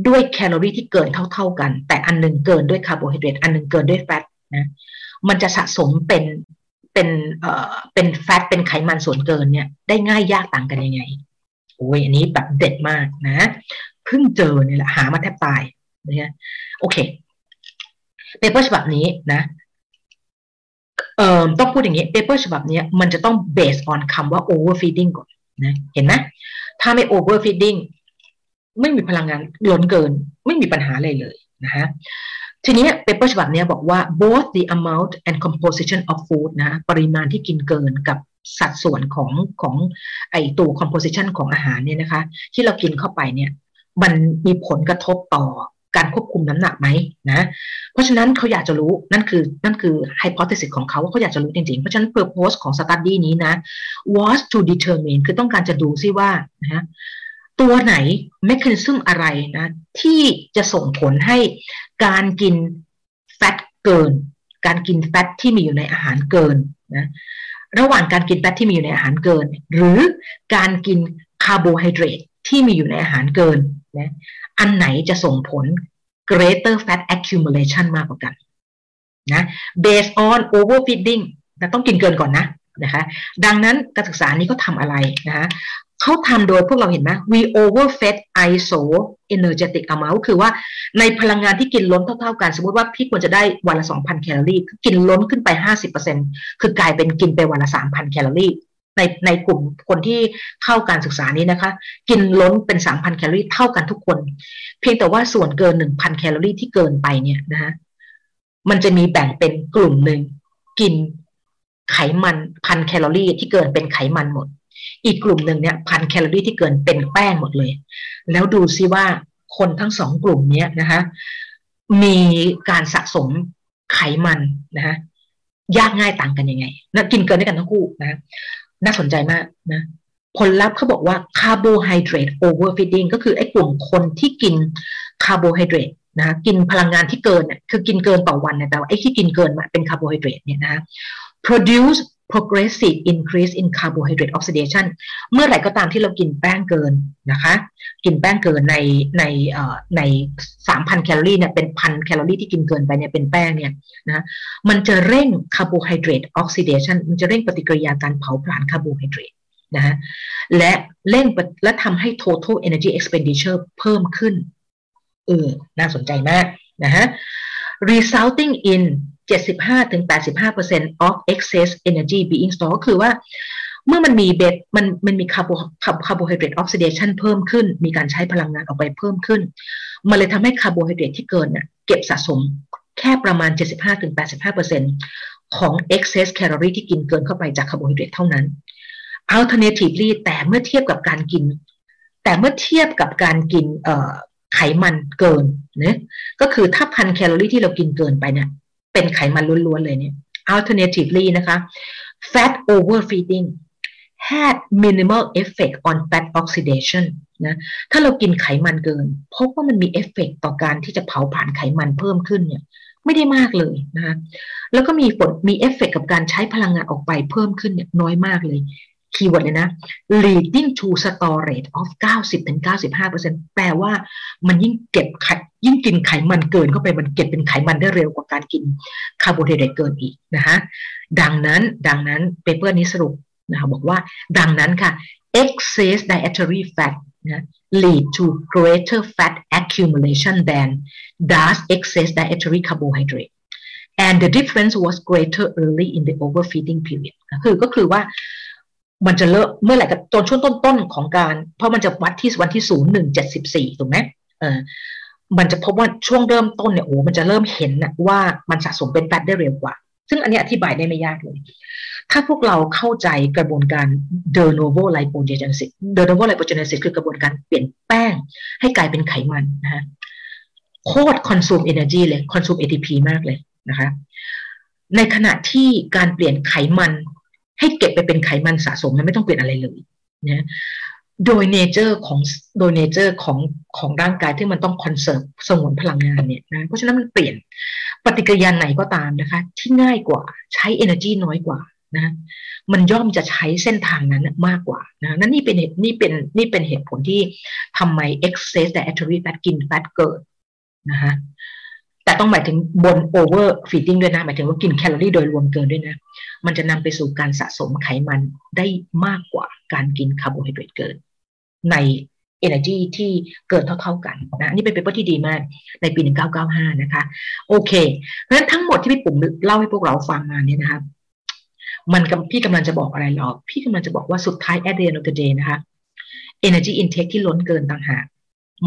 ด้วยแคลอรี่ที่เกินเท่า ๆกัน แต่อันหนึ่งเกินด้วยคาร์โบไฮเดรตอันหนึ่งเกินด้วย fat นะมันจะสะสมเป็น เป็นเอ่อเป็น fat เป็นไขมันส่วนเกินเนี่ย ได้ง่ายยากต่างกันยังไงโอ้ยอันนี้แบบเด็ดมากนะเพิ่งเจอเนี่ยแหละหามาแทบตายนะโอเค paper ฉบับนี้นะเอ่อต้องพูดอย่างนี้ paper ฉบับนี้มันจะต้อง based on คำว่า overfeeding ก่อนนะเห็นไหมถ้าไม่ overfeeding ไม่มีพลังงานล้นเกิน ไม่มีปัญหาอะไรเลยนะฮะ ทีนี้ paper ฉบับนี้บอกว่า both the amount and composition of food นะปริมาณที่กินเกินกับสัดส่วนของของไอตัว composition ของอาหารเนี่ยนะคะ ที่เรากินเข้าไปเนี่ยมันมีผลกระทบต่อการควบคุมน้ำหนักไหมนะ เพราะฉะนั้นเขาอยากจะรู้นั่นคือนั่นคือ hypothesis ของเขาว่าเขาอยากจะรู้จริงๆ เพราะฉะนั้น purpose ของ study นี้นะ was to determine คือต้องการจะดูซิว่านะ ตัวไหน mechanism อะไรนะ ที่จะส่งผลให้การกินแฟตเกิน การกิน fat ที่มีอยู่ในอาหารเกินนะระหว่างการกิน fat ที่มีอยู่ในอาหารเกิน หรือการกินคาร์โบไฮเดรตที่มีอยู่ในอาหารเกินนะอันไหนจะส่งผล greater fat accumulation มากกว่ากันนะ based on overfeeding แต่ต้องกินเกินก่อนนะนะคะ ดังนั้นการศึกษานี้ก็ทำอะไรนะคะ เขาทำโดยพวกเราเห็นไหม we overfed iso energetic amount คือว่าในพลังงานที่กินล้นเท่าๆกัน สมมติว่าพี่ควรจะได้วันละ 2,000 แคลอรี่กินล้นขึ้นไป 50%คือกลายเป็นกินไปวันละ 3,000 แคลอรี่ในในกลุ่มคนที่เข้าการศึกษานี้นะคะ กินล้นเป็น 3,000 แคลอรี่เท่ากันทุกคน เพียงแต่ว่าส่วนเกิน 1,000 แคลอรี่ที่เกินไปเนี่ยนะคะมันจะมีแบ่งเป็นกลุ่มหนึ่งกินไขมันพันแคลอรี่ที่เกินเป็นไขมันหมด อีกกลุ่มหนึ่งเนี่ยพันแคลอรี่ที่เกินเป็นแป้งหมดเลย แล้วดูซิว่าคนทั้งสองกลุ่มนี้นะคะมีการสะสมไขมันนะคะยากง่ายต่างกันยังไงนะกินเกินด้วยกันทั้งคู่นะน่าสนใจมากนะผลลัพธ์เขาบอกว่า carbohydrate overfeeding ก็คือไอ้กลุ่มคนที่กินคาร์โบไฮเดรตนะกินพลังงานที่เกินเนี่ยคือกินเกินต่อวันเนี่ยแต่ว่าไอ้ที่กินเกินมาเป็นคาร์โบไฮเดรตเนี่ยนะ produce progressive increase in carbohydrate oxidation เมื่อไหร่ก็ตามที่เรากินแป้งเกินนะคะ กินแป้งเกินในในในสามพันแคลอรี่เนี่ยเป็นพันแคลอรี่ที่กินเกินไปเนี่ยเป็นแป้งเนี่ยนะมันจะเร่ง carbohydrate oxidation มันจะเร่งปฏิกิริยาการเผาผลาญคาร์โบไฮเดรตนะฮะและเร่งและทำให้ total energy expenditure เพิ่มขึ้นเออน่าสนใจมากนะฮะ resulting in 75-85% of excess energy being stored ก็คือว่าเมื่อมันมี base มันมันมี carbo carbohydrate oxidation เพิ่มขึ้น มีการใช้พลังงานออกไปเพิ่มขึ้น มันเลยทำให้คาร์โบไฮเดรตที่เกินเนี่ยเก็บสะสมแค่ประมาณ 75-85%ของ excess calorie ที่กินเกินเข้าไปจากคาร์โบไฮเดรตเท่านั้น alternatively แต่เมื่อเทียบกับการกิน แต่เมื่อเทียบกับการกินไขมันเกินเนี่ยก็คือถ้าพันแคลอรี่ที่เรากินเกินไปเนี่ย เป็นไขมันล้วนๆเลยเนี่ย alternatively นะคะ fat overfeeding had minimal effect on fat oxidation นะถ้าเรากินไขมันเกินพบว่ามันมีเอฟเฟกต่อการที่จะเผาผลาญไขมันเพิ่มขึ้นเนี่ยไม่ได้มากเลยนะคะแล้วก็มีผลมีเอฟเฟกกับการใช้พลังงานออกไปเพิ่มขึ้นเนี่ยน้อยมากเลย keyword เลยนะ leading to storage of 90-95%แปลว่ามันยิ่งเก็บไขยิ่งกินไขมันเกินเข้าไปมันเก็บเป็นไขมันได้เร็วกว่าการกินคาร์โบไฮเดรตเกินอีกนะคะดังนั้นดังนั้น paper นี้สรุปนะคะบอกว่าดังนั้นค่ะ excess dietary fat นะ lead to greater fat accumulation than does excess dietary carbohydrate and the difference was greater early in the overfeeding period คือก็คือว่า มันจะเลิกเมื่อไหร่กับตอนช่วงต้นๆของการ เพราะมันจะวัดที่วันที่ศูนย์หนึ่งเจ็ดสิบสี่ถูกไหมเออมันจะพบว่าช่วงเริ่มต้นเนี่ยโอ้มันจะเริ่มเห็นนะว่ามันสะสมเป็นแฟตได้เร็วกว่า ซึ่งอันนี้อธิบายได้ไม่ยากเลย ถ้าพวกเราเข้าใจกระบวนการ de novo lipogenesis de novo lipogenesis คือกระบวนการเปลี่ยนแป้ง ให้กลายเป็นไขมันนะฮะโคตร consume energy เลย consume ATP มากเลยนะคะ ในขณะที่การเปลี่ยนไขมัน ให้เก็บไปเป็นไขมันสะสมมันไม่ต้องเปลี่ยนอะไรเลยนะโดย nature ของโดย nature ของของร่างกายที่มันต้อง conserve สงวนพลังงานเนี่ยนะเพราะฉะนั้นมันเปลี่ยนปฏิกิริยาไหนก็ตามนะคะ ที่ง่ายกว่าใช้ energy น้อยกว่านะมันย่อมจะใช้เส้นทางนั้นมากกว่านะนั่นนี่เป็นเหตุนี่เป็นนี่เป็นเหตุผลที่ทำไม excess dietary fat กิน fat เกิดนะคะ แต่ต้องหมายถึงบน over feeding ด้วยนะ หมายถึงว่ากินแคลอรี่โดยรวมเกินด้วยนะ มันจะนำไปสู่การสะสมไขมันได้มากกว่าการกินคาร์โบไฮเดรตเกิน ใน energy ที่เกินเท่าๆกันนะนี่เป็น paper ที่ดีมากในปี 1995 นะคะ โอเค เพราะฉะนั้นทั้งหมดที่พี่ปุ๋มเล่าให้พวกเราฟังมาเนี่ยนะคะมันพี่กำลังจะบอกอะไรหรอ พี่กำลังจะบอกว่าสุดท้าย at the end of the day นะคะ energy intake ที่ล้นเกินต่างหาก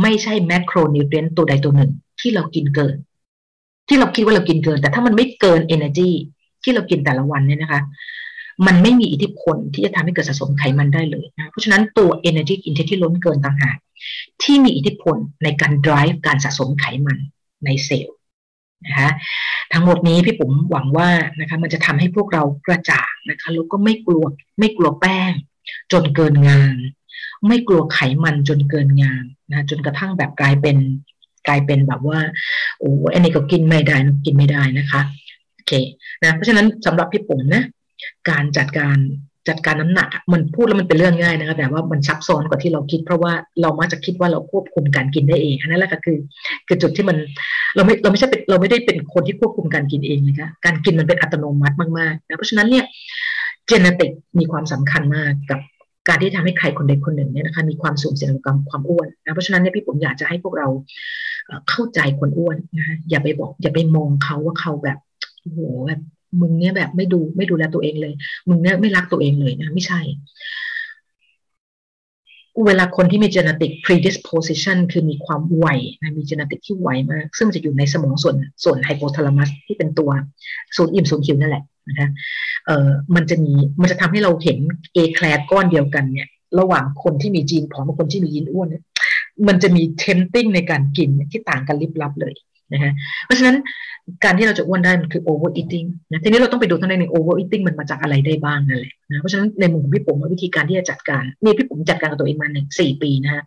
ไม่ใช่ macronutrient ตัวใดตัวหนึ่งที่เรากินเกิน ที่เราคิดว่าเรากินเกิน แต่ถ้ามันไม่เกิน energy ที่เรากินแต่ละวันเนี่ยนะคะ มันไม่มีอิทธิพลที่จะทำให้เกิดสะสมไขมันได้เลยนะเพราะฉะนั้นตัว energy intake ที่ล้นเกินต่างหากที่มีอิทธิพลในการ drive การสะสมไขมันในเซลล์นะคะทั้งหมดนี้พี่ปุ๋มหวังว่านะคะมันจะทำให้พวกเรากระจ่างนะคะแล้วก็ไม่กลัวไม่กลัวแป้ง จนเกินงาน ไม่กลัวไขมันจนเกินงานนะจนกระทั่งแบบกลายเป็น กลายเป็นแบบว่าโอ้อันนี้ก็กินไม่ได้นกินไม่ได้นะคะโอเคนะเพราะฉะนั้นสำหรับพี่ปุ๋มนะการจัดการจัดการน้ำหนักมันพูดแล้วมันเป็นเรื่องง่ายนะคะแต่ว่ามันซับซ้อนกว่าที่เราคิด เพราะว่าเรามักจะคิดว่าเราควบคุมการกินได้เองอันนั้นแหละก็คือคือจุดที่มันเราไม่เราไม่ใช่เป็นเราไม่ได้เป็นคนที่ควบคุมการกินเองนะคะการกินมันเป็นอัตโนมัติมากๆนะเพราะฉะนั้นเนี่ยเจเนติกมีความสำคัญมากกับการที่ทำให้ใครคนใดคนหนึ่งเนี่ยนะคะมีความสูญเสียขอความอ้วนนะเพราะฉะนั้นเนี่ยพี่ผมอยากจะให้พวกเรา เข้าใจคนอ้วนนะอย่าไปบอก อย่าไปมองเขาว่าเขาแบบโอ้โหแบบมึงเนี่ยแบบไม่ดูไม่ดูแลตัวเองเลย มึงเนี่ยไม่รักตัวเองเลยนะ ไม่ใช่ เวลาคนที่มี genetic predisposition คือมีความไวนะมี genetic ที่ไวมากซึ่งจะอยู่ในสมองส่วนส่วนไฮโปทาลามัสที่เป็นตัวศูนย์อิ่มศูนย์หิวนั่นแหละนะคะเอ่อมันจะมีมันจะทำให้เราเห็นเอแคลก้อนเดียวกันเนี่ย ระหว่างคนที่มีจีนผอมกับคนที่มียีนอ้วนเนี่ย มันจะมีเทมติ้งในการกินที่ต่างกันลิบลับเลยนะฮะเพราะฉะนั้นการที่เราจะอ้วนได้มันคือ over eating นะทีนี้เราต้องไปดูทั้งใน over eating มันมาจากอะไรได้บ้างนั่นแหละนะเพราะฉะนั้นในมุมของพี่ปุ๋มวิธีการที่จะจัดการนี่พี่ปุ๋มจัดการกับตัวเองมาหนึ่งสี่ปีนะฮะ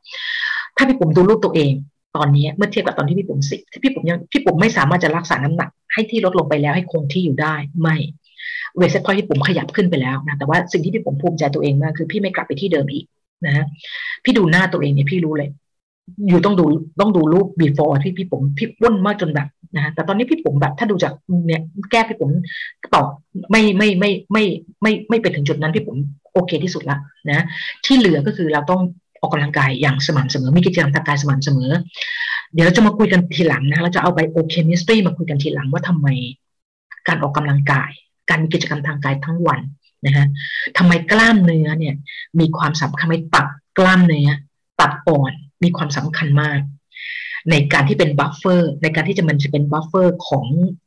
ถ้าพี่ปุ๋มดูรูปตัวเองตอนนี้เมื่อเทียบกับตอนที่พี่ปุ๋มสิที่พี่ปุ๋มยังพี่ปุ๋มไม่สามารถจะรักษาน้ำหนัก ให้ที่ลดลงไปแล้วให้คงที่อยู่ได้แม้ set point พี่ปุ๋มขยับขึ้นไปแล้วนะแต่ว่าสิ่งที่พี่ปุ๋มภูมิใจตัวเองมากคือพี่ไม่กลับไปที่เดิมอีกนะพี่ดูหน้าตัวเองเนี่ยพี่รู้เลย อยู่ต้องดูต้องดูรูป before ที่พี่ผมพี่อ้วนมากจนแบบนะฮะแต่ตอนนี้พี่ปุ๋มแบบถ้าดูจากเนี่ยแก้มพี่ปุ๋มตอบไม่ไม่ไม่ไม่ไม่ไม่ไปถึงจุดนั้นพี่ปุ๋มโอเคที่สุดละนะที่เหลือก็คือเราต้องออกกำลังกายอย่างสม่ำเสมอมีกิจกรรมทางกายสม่ำเสมอ เดี๋ยวเราจะมาคุยกันทีหลังนะเราจะเอา biochemistry มาคุยกันทีหลังว่าทำไมการออกกำลังกาย การมีกิจกรรมทางกายทั้งวันนะฮะทำไมกล้ามเนื้อเนี่ยมีความสำคัญทำไมตับกล้ามเนื้อตับอ่อน มีความสำคัญมาก ในการที่เป็น buffer ในการที่จะมันจะเป็น buffer ของ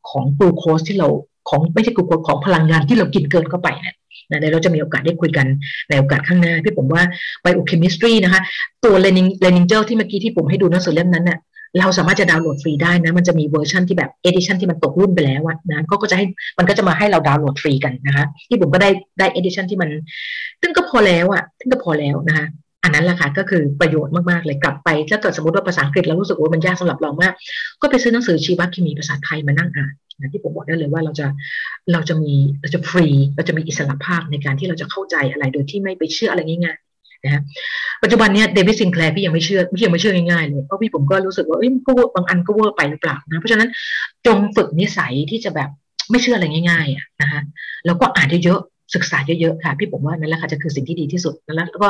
ของกลูโคสที่เราของไม่ใช่กลูโคสของพลังงานที่เรากินเกินเข้าไปเนี่ยนะเดี๋ยวเราจะมีโอกาสได้คุยกันในโอกาสข้างหน้า พี่ปุ๋มว่า biochemistry นะคะ ตัว Lehning Lehninger ที่เมื่อกี้พี่ปุ๋มให้ดูหนังสือเล่มนั้นเนี่ยเราสามารถจะดาวน์โหลดฟรีได้นะ มันจะมีเวอร์ชันที่แบบ edition ที่มันตกรุ่นไปแล้วนะก็จะให้มันก็จะมาให้เราดาวน์โหลดฟรีกันนะคะ พี่ปุ๋มก็ได้ได้ edition ที่มันซึ่งก็พอแล้วอะซึ่งก็พอแล้วนะคะ อันนั้นแหละค่ะก็คือประโยชน์มากๆเลยกลับไปถ้าเกิดสมมติว่าภาษาอังกฤษเรารู้สึกว่ามันยากสำหรับเรามาก ก็ไปซื้อหนังสือชีวเคมีภาษาไทยมานั่งอ่านนะพี่ปุ๋มบอกได้เลยว่าเราจะเราจะมีเราจะฟรีเราจะมีอิสรภาพในการที่เราจะเข้าใจอะไรโดยที่ไม่ไปเชื่ออะไรง่ายๆนะปัจจุบันเนี้ยเดวิดซิงแคลร์พี่ยังไม่เชื่อพี่ยังไม่เชื่อง่ายๆเลยเพราะพี่ผมก็รู้สึกว่าเอ้ยก็บางอันก็เวอร์ไปหรือเปล่านะเพราะฉะนั้นจงฝึกนิสัยที่จะแบบไม่เชื่ออะไรง่ายๆอะนะคะแล้วก็อ่านเยอะ ศึกษาเยอะๆค่ะ พี่ผมว่านั่นแหละค่ะจะคือสิ่งที่ดีที่สุดแล้วก็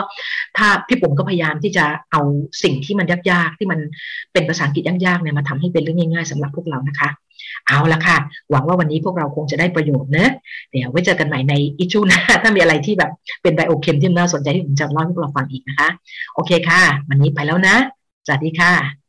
ถ้าพี่ผมก็พยายามที่จะเอาสิ่งที่มันยากๆที่มันเป็นภาษาอังกฤษยากๆเนี่ยมาทำให้เป็นเรื่องง่ายๆสำหรับพวกเรานะคะ เอาละค่ะ หวังว่าวันนี้พวกเราคงจะได้ประโยชน์เนะเดี๋ยวไว้เจอกันใหม่ในอิชูน้าถ้ามีอะไรที่แบบเป็นไบโอเคมที่น่าสนใจที่ผมจะเล่าให้พวกเราฟังอีกนะคะ โอเคค่ะ วันนี้ไปแล้วนะสวัสดีค่ะ